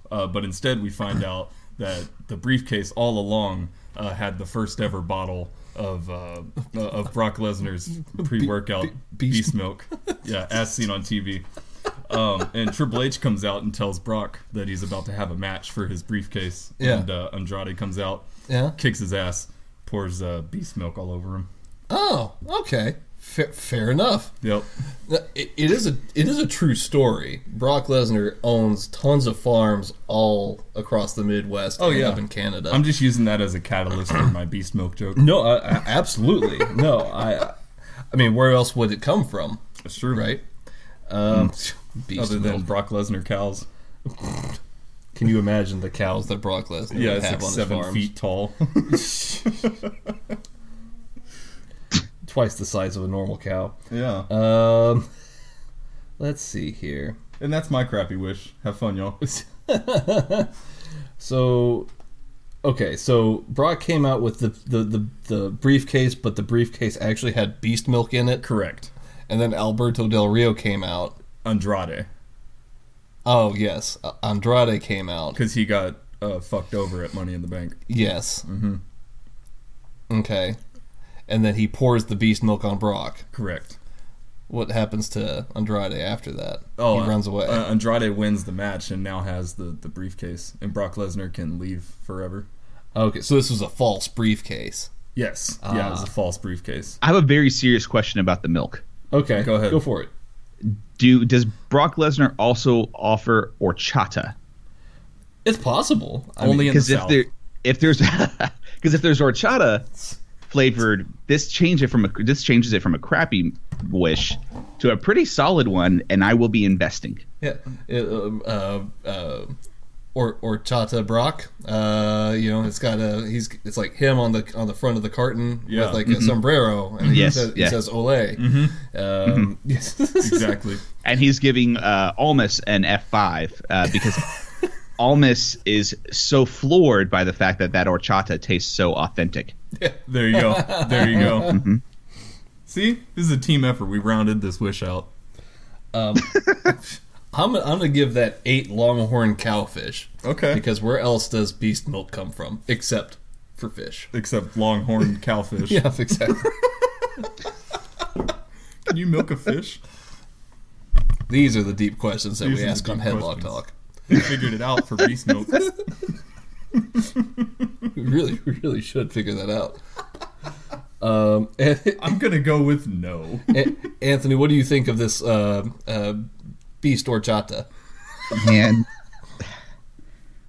uh, but instead we find out that the briefcase all along uh, had the first ever bottle of uh, uh, of Brock Lesnar's pre-workout
be- beast-
beast milk. Yeah, as seen on TV. Um, and Triple H comes out and tells Brock that he's about to have a match for his briefcase.
Yeah.
And uh, Andrade comes out,
Yeah.
kicks his ass, pours uh, beast milk all over him.
Oh, okay. Fa- fair enough.
Yep.
It, it is a it is a true story. Brock Lesnar owns tons of farms all across the Midwest
Oh,
and
yeah.
up in Canada.
I'm just using that as a catalyst for my beast milk joke.
no, I, I, absolutely no. I I mean, where else would it come from,
That's true,
right? Um, beast
Other than. Brock Lesnar cows.
Can you imagine the cows that Brock Lesnar
Yeah, it's like seven
farms?
feet tall.
Twice the size of a normal cow.
yeah.
Um, let's see here.
and that's my crappy wish. Have fun, y'all.
So, okay, so Brock came out with the, the, the, the briefcase, but the briefcase actually had beast milk in it.
Correct.
And then Alberto Del Rio came out.
Andrade.
Oh, yes. Andrade came out.
Because he got uh, fucked over at Money in the Bank.
Yes. Mm-hmm. Okay. And then he pours the beast milk on Brock.
Correct.
What happens to Andrade after that?
Oh,
he runs away.
Uh, Andrade wins the match and now has the, the briefcase, and Brock Lesnar can leave forever.
Okay, so this was a false briefcase.
Yes. yeah, it was a false briefcase.
I have a very serious question about the milk.
Okay,
Go ahead.
Go for it.
Do does Brock Lesnar also offer horchata?
It's possible. I
Only
mean,
in the
Because if
South.
there if there's because if there's horchata flavored, this change it from a this changes it from a crappy wish to a pretty solid one, and I will be investing.
yeah, it, um, uh, uh, or or Chata Brock. Uh, you know, it's got a he's it's like him on the on the front of the carton
Yeah.
with like a sombrero, and
Yes,
he says,
yeah.
he says "Ole." Um, yes.
exactly.
and he's giving uh, Almas an F5 uh, because Almas is so floored by the fact that that horchata tastes so authentic.
There you go. There you go. Mm-hmm. See, this is a team effort. We rounded this wish out.
Um, I'm I'm gonna give that eight longhorn cowfish.
Okay.
Because where else does beast milk come from except for fish?
Except longhorn cowfish.
Yeah, exactly.
Can you milk a fish?
These are the deep questions that
These
we ask on Headlock
questions.
Talk.
They figured it out for beast milk.
We really, really should figure that out. Um,
I'm gonna go with no.
Anthony, what do you think of this uh, uh, beast horchata?
And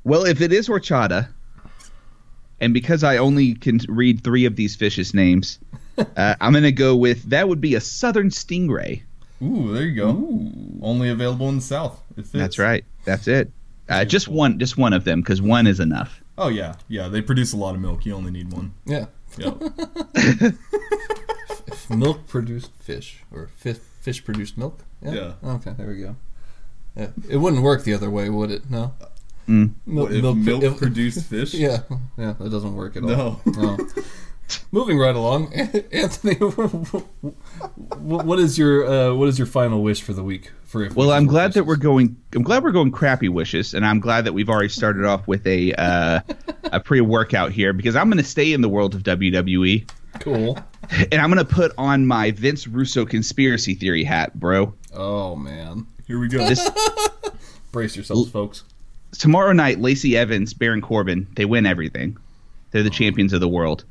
well, if it is horchata, and because I only can read three of these fishes' names, uh, I'm going to go with that would be a southern stingray.
Ooh, there you go. Only available in the South. It fits.
That's right. That's it. Uh, just one, just one of them, because one is enough.
Oh yeah, yeah. They produce a lot of milk. You only need one.
Yeah,
Yep.
milk produced fish or fish, fish produced milk.
Yeah.
Okay, there we go. Yeah, it wouldn't work the other way, would it? No.
Mm.
Mil-
What, if milk,
if-
produced fish?
Yeah, yeah, that doesn't work at all.
No.
No. Moving right along, Anthony, what is your uh, what is your final wish for the week? For if
Well,
wishes
I'm
were
glad that we're going. I'm glad we're going crappy wishes, and I'm glad that we've already started off with a uh, a pre-workout here because I'm going to stay in the world of WWE,
cool.
and I'm going to put on my Vince Russo conspiracy theory hat, bro.
Oh man,
Here we go.
This
brace yourselves, folks.
tomorrow night, Lacey Evans, Baron Corbin, they win everything. They're the champions of the world.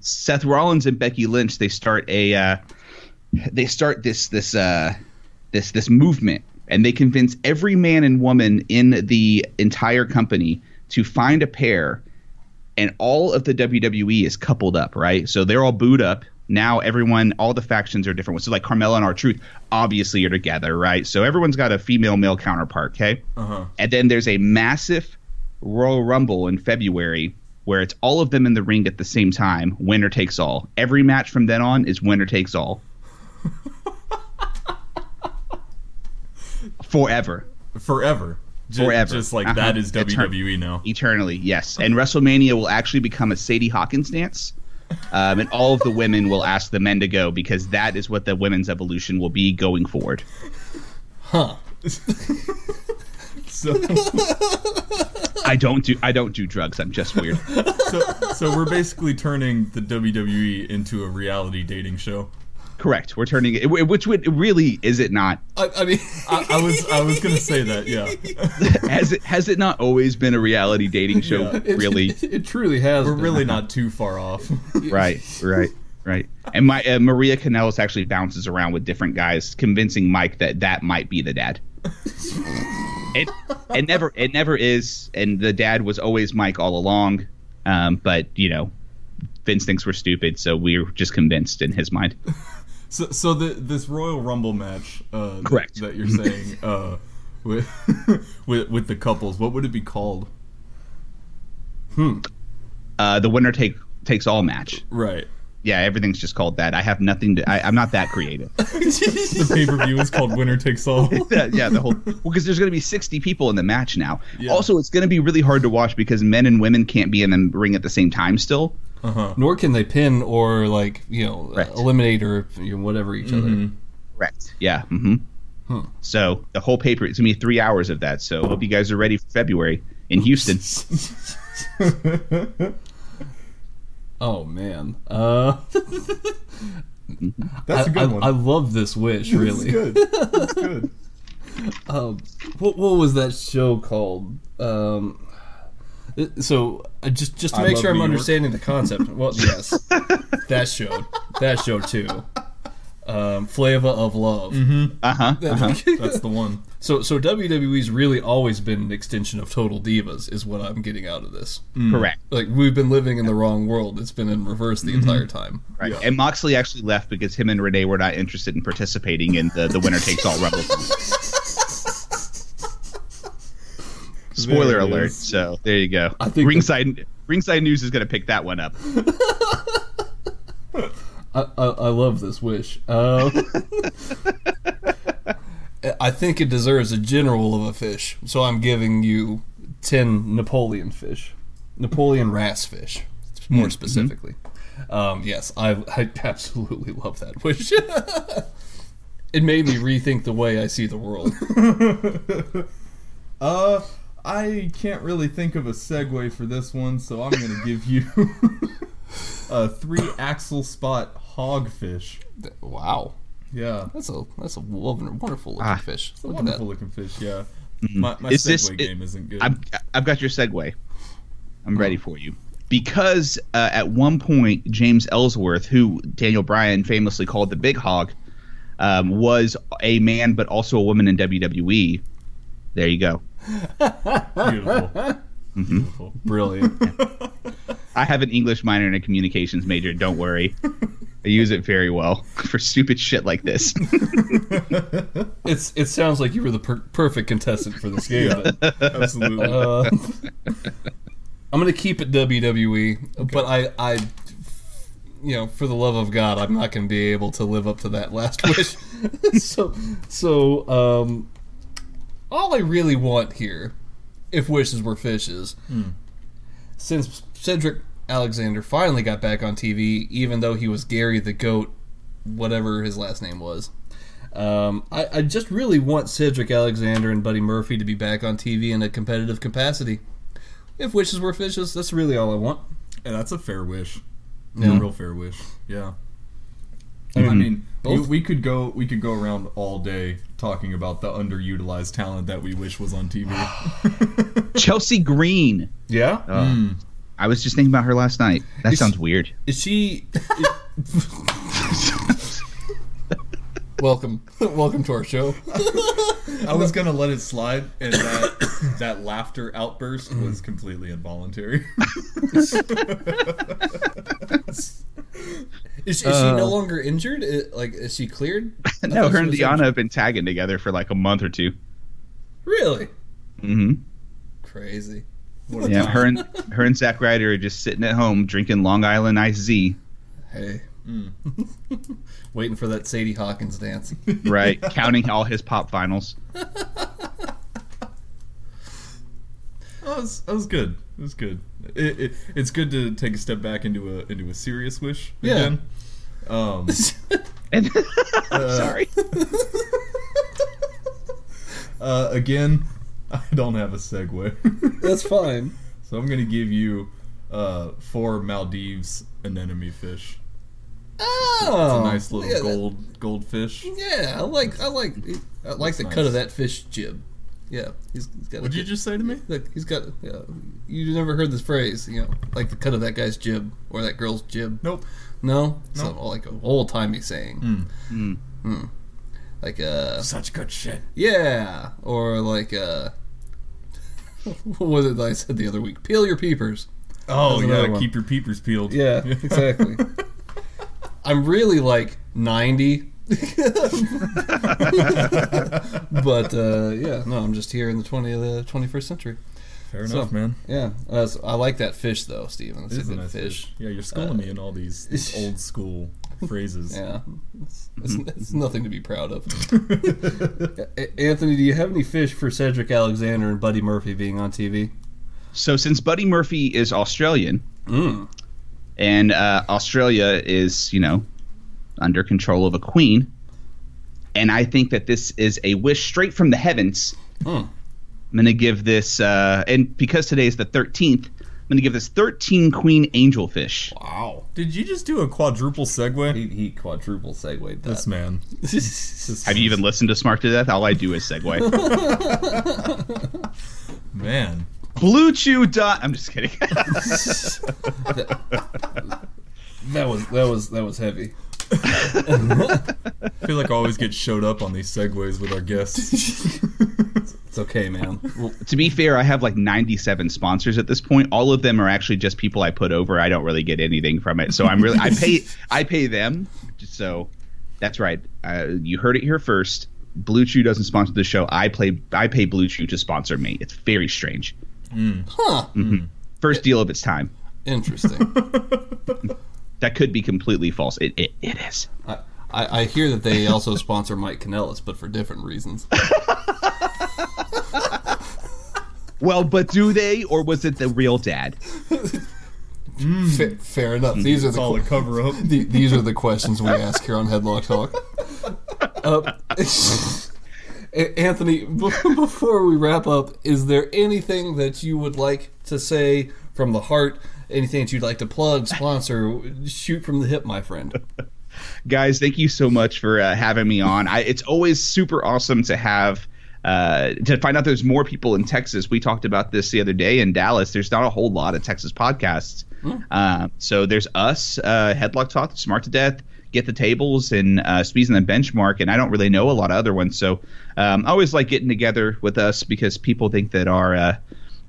Seth Rollins and Becky Lynch, they start a uh, they start this this uh, this this movement, and they convince every man and woman in the entire company to find a pair, and all of the WWE is coupled up, right? So they're all booed up. Now everyone, all the factions are different. So like Carmella and R-Truth, obviously are together, right? So everyone's got a female male counterpart, okay?
Uh-huh.
And then there's a massive Royal Rumble in February where it's all of them in the ring at the same time. Winner takes all. Every match from then on is winner takes all. Forever.
Forever. Ju-
Forever.
Just like
Uh-huh.
that is
Etern-
WWE now.
Eternally, yes. And WrestleMania will actually become a Sadie Hawkins dance. Um, and all of the women will ask the men to go because that is what the women's evolution will be going forward.
Huh?
So,
I don't do I don't do drugs. I'm just weird.
so, so we're basically turning the WWE into a reality dating show.
Correct. We're turning it, which would really is it not?
I, I mean,
I, I was I was gonna say that, yeah.
has it has it not always been a reality dating show?
Yeah.
it,
Really,
it, it truly has.
We're
been.
really not too far off.
right, right, right. And my uh, Maria Kanellis actually bounces around with different guys, convincing Mike that that might be the dad. It it never it never is, and the dad was always Mike all along. Um, but you know, Vince thinks we're stupid, so we're just convinced in his mind.
So, so the this Royal Rumble match, uh,
Correct.
that you're saying, uh, with with with the couples, what would it be called?
Uh, the winner take takes all match.
Right.
Yeah, everything's just called that. I have nothing to. I, I'm not that creative.
The pay per view is called Winner Takes All.
yeah, yeah, the whole well, because there's going to be 60 people in the match now.
Yeah.
Also, it's going to be really hard to watch because men and women can't be in the ring at the same time still.
Uh huh.
Nor can they pin or like you know
Right.
eliminate or you know, whatever each other.
Correct. Yeah. Mm-hmm. So the whole paper it's gonna be three hours of that. So hope you guys are ready for February in Houston.
Oh man, uh,
That's a
I,
good
I-
one.
I love this wish.
That's
Really,
good. That's good.
Um, what what was that show called? Um, So uh, just just to
I
make
love
sure I'm
New York.
understanding the concept. Well, yes, that show, that show too. Um, Flava of Love.
Uh huh.
That's the one.
So so WWE's really always been an extension of Total Divas, is what I'm getting out of this.
Correct.
Like we've been living in the wrong world. It's been in reverse the entire time.
Right. And Moxley actually left because him and Renee were not interested in participating in the, the winner takes all Rumble. Spoiler alert.
is.
So there you go.
I think
Ringside Ringside News is going to pick that one up.
I, I, I love this wish. Um, I think it deserves a general of a fish, so I'm giving you ten Napoleon fish, Napoleon wrasse fish, more specifically. Um, yes, I, I absolutely love that wish. it made me rethink the way I see the world.
Uh, I can't really think of a segue for this one, so I'm gonna give you a three axilspot hogfish.
Wow,
Yeah,
that's a that's a wonderful wonderful looking
Ah.
fish.
it's a
Look
wonderful looking fish. Yeah, my, my
Is
segue
this- it-
game isn't good.
I've, I've got your segue. I'm ready for you. Because uh, at one point, James Ellsworth, who Daniel Bryan famously called the Big Hog, um, was a man but also a woman in WWE. There you go.
Beautiful. Beautiful.
Brilliant.
I have an English minor and a communications major. Don't worry. I use it very well for stupid shit like this.
It's it sounds like you were the per- perfect contestant for this game. then.
Absolutely.
Uh, I'm gonna keep it WWE, but I, I, you know, for the love of God, I'm not gonna be able to live up to that last wish. so, so, um, all I really want here, if wishes were fishes, since Cedric Alexander finally got back on TV, even though he was Gary the Goat, whatever his last name was. Um, I, I just really want Cedric Alexander and Buddy Murphy to be back on TV in a competitive capacity. If wishes were fishes, that's really all I want.
Yeah, that's a fair wish.
Yeah.
A real fair wish. Yeah. I mean, we,
both-
we could go we could go around all day talking about the underutilized talent that we wish was on TV.
Chelsea Green.
Yeah,
Uh, I was just thinking about her last night. That
Is-
sounds weird.
is she? welcome, welcome to our show.
I was gonna let it slide, and that that laughter outburst was completely involuntary.
Is, is she no longer injured? I- like, is she cleared?
No, her and
was
Deanna
injured.
have been tagging together for like a month or two.
Really
Mm-hmm.
crazy.
What
Yeah, her and her and Zack Ryder are just sitting at home drinking Long Island Iced-Z.
Hey, waiting for that Sadie Hawkins dance.
right? Counting all his pop finals.
That was that was good. It was good. It, it, it's good to take a step back into a into a serious wish
Yeah.
again. Um,
And sorry,
uh, again, I don't have a segue,
That's fine.
so I'm gonna give you uh, four Maldives anemone fish.
Oh,
It's a nice little
yeah, that-
gold goldfish.
Yeah, I like I like I like the
That's
cut of that fish jib. Yeah, he's, he's got.
What'd
a
you just say to me?
Like he's got. Yeah, you never heard this phrase, you know, like the cut of that guy's jib or that girl's jib.
Nope.
No, it's
No.
not like an old timey saying. Hmm. Like uh,
Such good shit.
yeah, or like uh, what was it that I said the other week? Peel your peepers.
Oh
That's
yeah,
one.
keep your peepers peeled.
Yeah, exactly. I'm really like 90. but uh, yeah, no, I'm just here in the 20 of the 21st century.
Fair
So-
enough, man.
Yeah, uh, so I like that fish though, Steven. It's
It
a
is a
good
nice
fish.
fish. Yeah, you're schooling me in all these, these old school phrases.
Yeah, it's, it's, it's nothing to be proud of. Anthony, do you have any fish for Cedric Alexander and Buddy Murphy being on TV?
so since Buddy Murphy is Australian,
Mm.
and uh, Australia is, you know, under control of a queen, and I think that this is a wish straight from the heavens.
Hmm.
I'm going to give this, uh, and because today is the 13th, I'm going to give this 13 queen angelfish.
Wow.
Did you just do a quadruple segue?
He, he quadruple segued that.
This man.
Have you even listened to Smart to Death? All I do is segue.
Man.
BlueChew dot. I'm just kidding.
That was that was that was heavy.
I feel like I always get showed up on these segues with our guests.
It's okay, man. Well,
to be fair, I have like 97 sponsors at this point. All of them are actually just people I put over. I don't really get anything from it. So I'm really I pay I pay them. So that's right. Uh, you heard it here first. BlueChew doesn't sponsor the show. I play I pay BlueChew to sponsor me. It's very strange. Hmm. Hmm.
huh. Mm-hmm.
First deal of its time.
Interesting.
That could be completely false. It it, it is.
I, I, I hear that they also sponsor Mike Kanellis, but for different reasons.
Well, but do they, or was it the real dad?
Fa- fair enough. These are
It's
the
all
que-
a cover up.
the, these are the questions we ask here on Headlock Talk. Uh, Anthony, b- before we wrap up, is there anything that you would like to say from the heart? Anything that you'd like to plug, sponsor, shoot from the hip, my friend?
guys thank you so much for uh, having me on. I, it's always super awesome to have uh, to find out there's more people in texas. We talked about this the other day in dallas. There's not a whole lot of texas podcasts. Uh, so there's us uh, headlock talk smart to death get the tables and uh, speeds and the benchmark and i don't really know a lot of other ones. So um, i always like getting together with us because people think that our uh,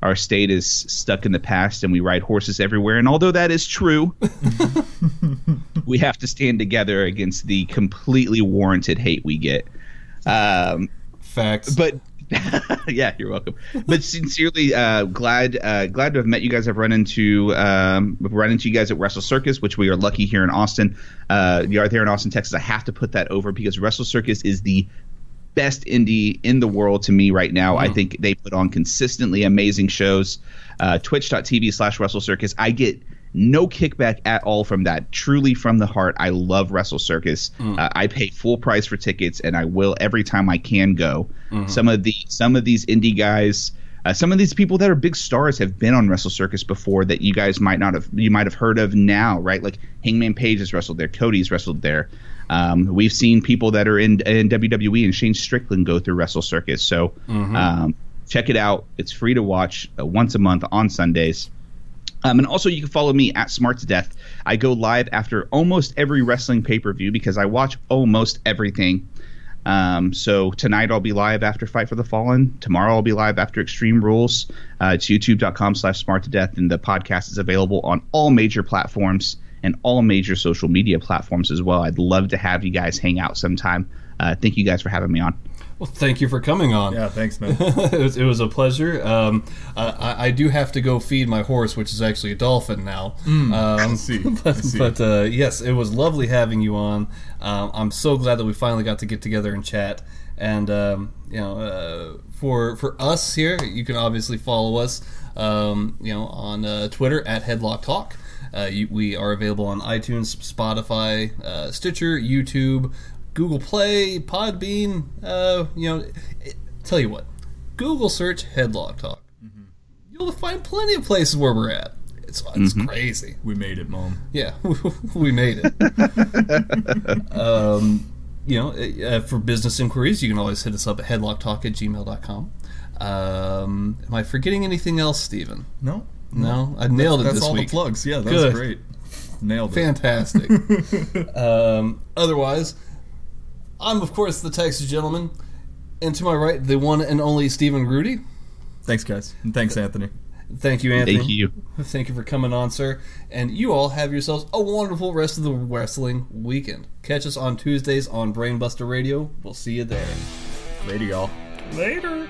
our state is stuck in the past and we ride horses everywhere and although that is true we have to stand together against the completely warranted hate we get. Um,
Facts.
but yeah, you're welcome. But sincerely, uh, glad uh, glad to have met you guys. I've run into um, run into you guys at Wrestle Circus, which we are lucky here in Austin. Uh, you are there in Austin, Texas. I have to put that over because Wrestle Circus is the best indie in the world to me right now. I think they put on consistently amazing shows. Uh, Twitch.tv slash Wrestle Circus. I get no kickback at all from that. Truly from the heart. I love Wrestle Circus. Uh, I pay full price for tickets, and I will every time I can go. Some of the some of these indie guys. Uh, some of these people that are big stars have been on Wrestle Circus before that you guys might not have you might have heard of now, right? Like Hangman Page has wrestled there, Cody's wrestled there. Um, we've seen people that are in in WWE and Shane Strickland go through Wrestle Circus. So um, check it out. It's free to watch uh, once a month on Sundays. Um, and also, you can follow me at Smart to Death. I go live after almost every wrestling pay per view because I watch almost everything. Um, so tonight I'll be live after Fight for the Fallen. Tomorrow I'll be live after Extreme Rules. Uh, it's youtube.com slash smart to death. And the podcast is available on all major platforms and all major social media platforms as well. I'd love to have you guys hang out sometime. Uh, thank you guys for having me on.
well, thank you for coming on.
Yeah, thanks, man.
it, was, it was a pleasure. Um, I, I do have to go feed my horse, which is actually a dolphin now. um,
I see. I
But,
see.
but uh, yes, it was lovely having you on. Um, I'm so glad that we finally got to get together and chat. And um, you know, uh, for for us here, you can obviously follow us, um, you know, on uh, Twitter at Headlock Talk. Uh, you, we are available on iTunes, Spotify, uh, Stitcher, YouTube, Google Play, Podbean. Uh, you know, it, tell you what, Google search Headlock Talk. You'll find plenty of places where we're at. It's it's crazy.
we made it, mom.
Yeah, we made it. um, you know, uh, for business inquiries, you can always hit us up at headlocktalk at gmail.com. Um, am I forgetting anything else, Steven?
No,
No, I nailed it
that's
this
all
week.
the plugs. Yeah, that's
Good.
great. Nailed it.
Fantastic. um, otherwise, I'm, of course, the Texas gentleman. And to my right, the one and only Stephen Grudy.
Thanks, guys, and thanks, Anthony.
Thank you, Anthony.
Thank you.
Thank you for coming on, sir. And you all have yourselves a wonderful rest of the wrestling weekend. Catch us on Tuesdays on Brainbuster Radio. We'll see you there.
Later, y'all.
Later.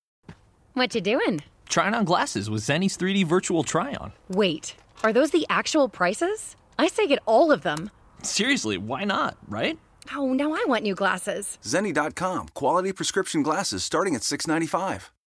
What you doing?
Trying on glasses with Zenni's 3D virtual try on.
Wait, are those the actual prices? I say get all of them.
Seriously, why not, right?
Oh, now I want new glasses.
Zenni.com, quality prescription glasses starting at 695.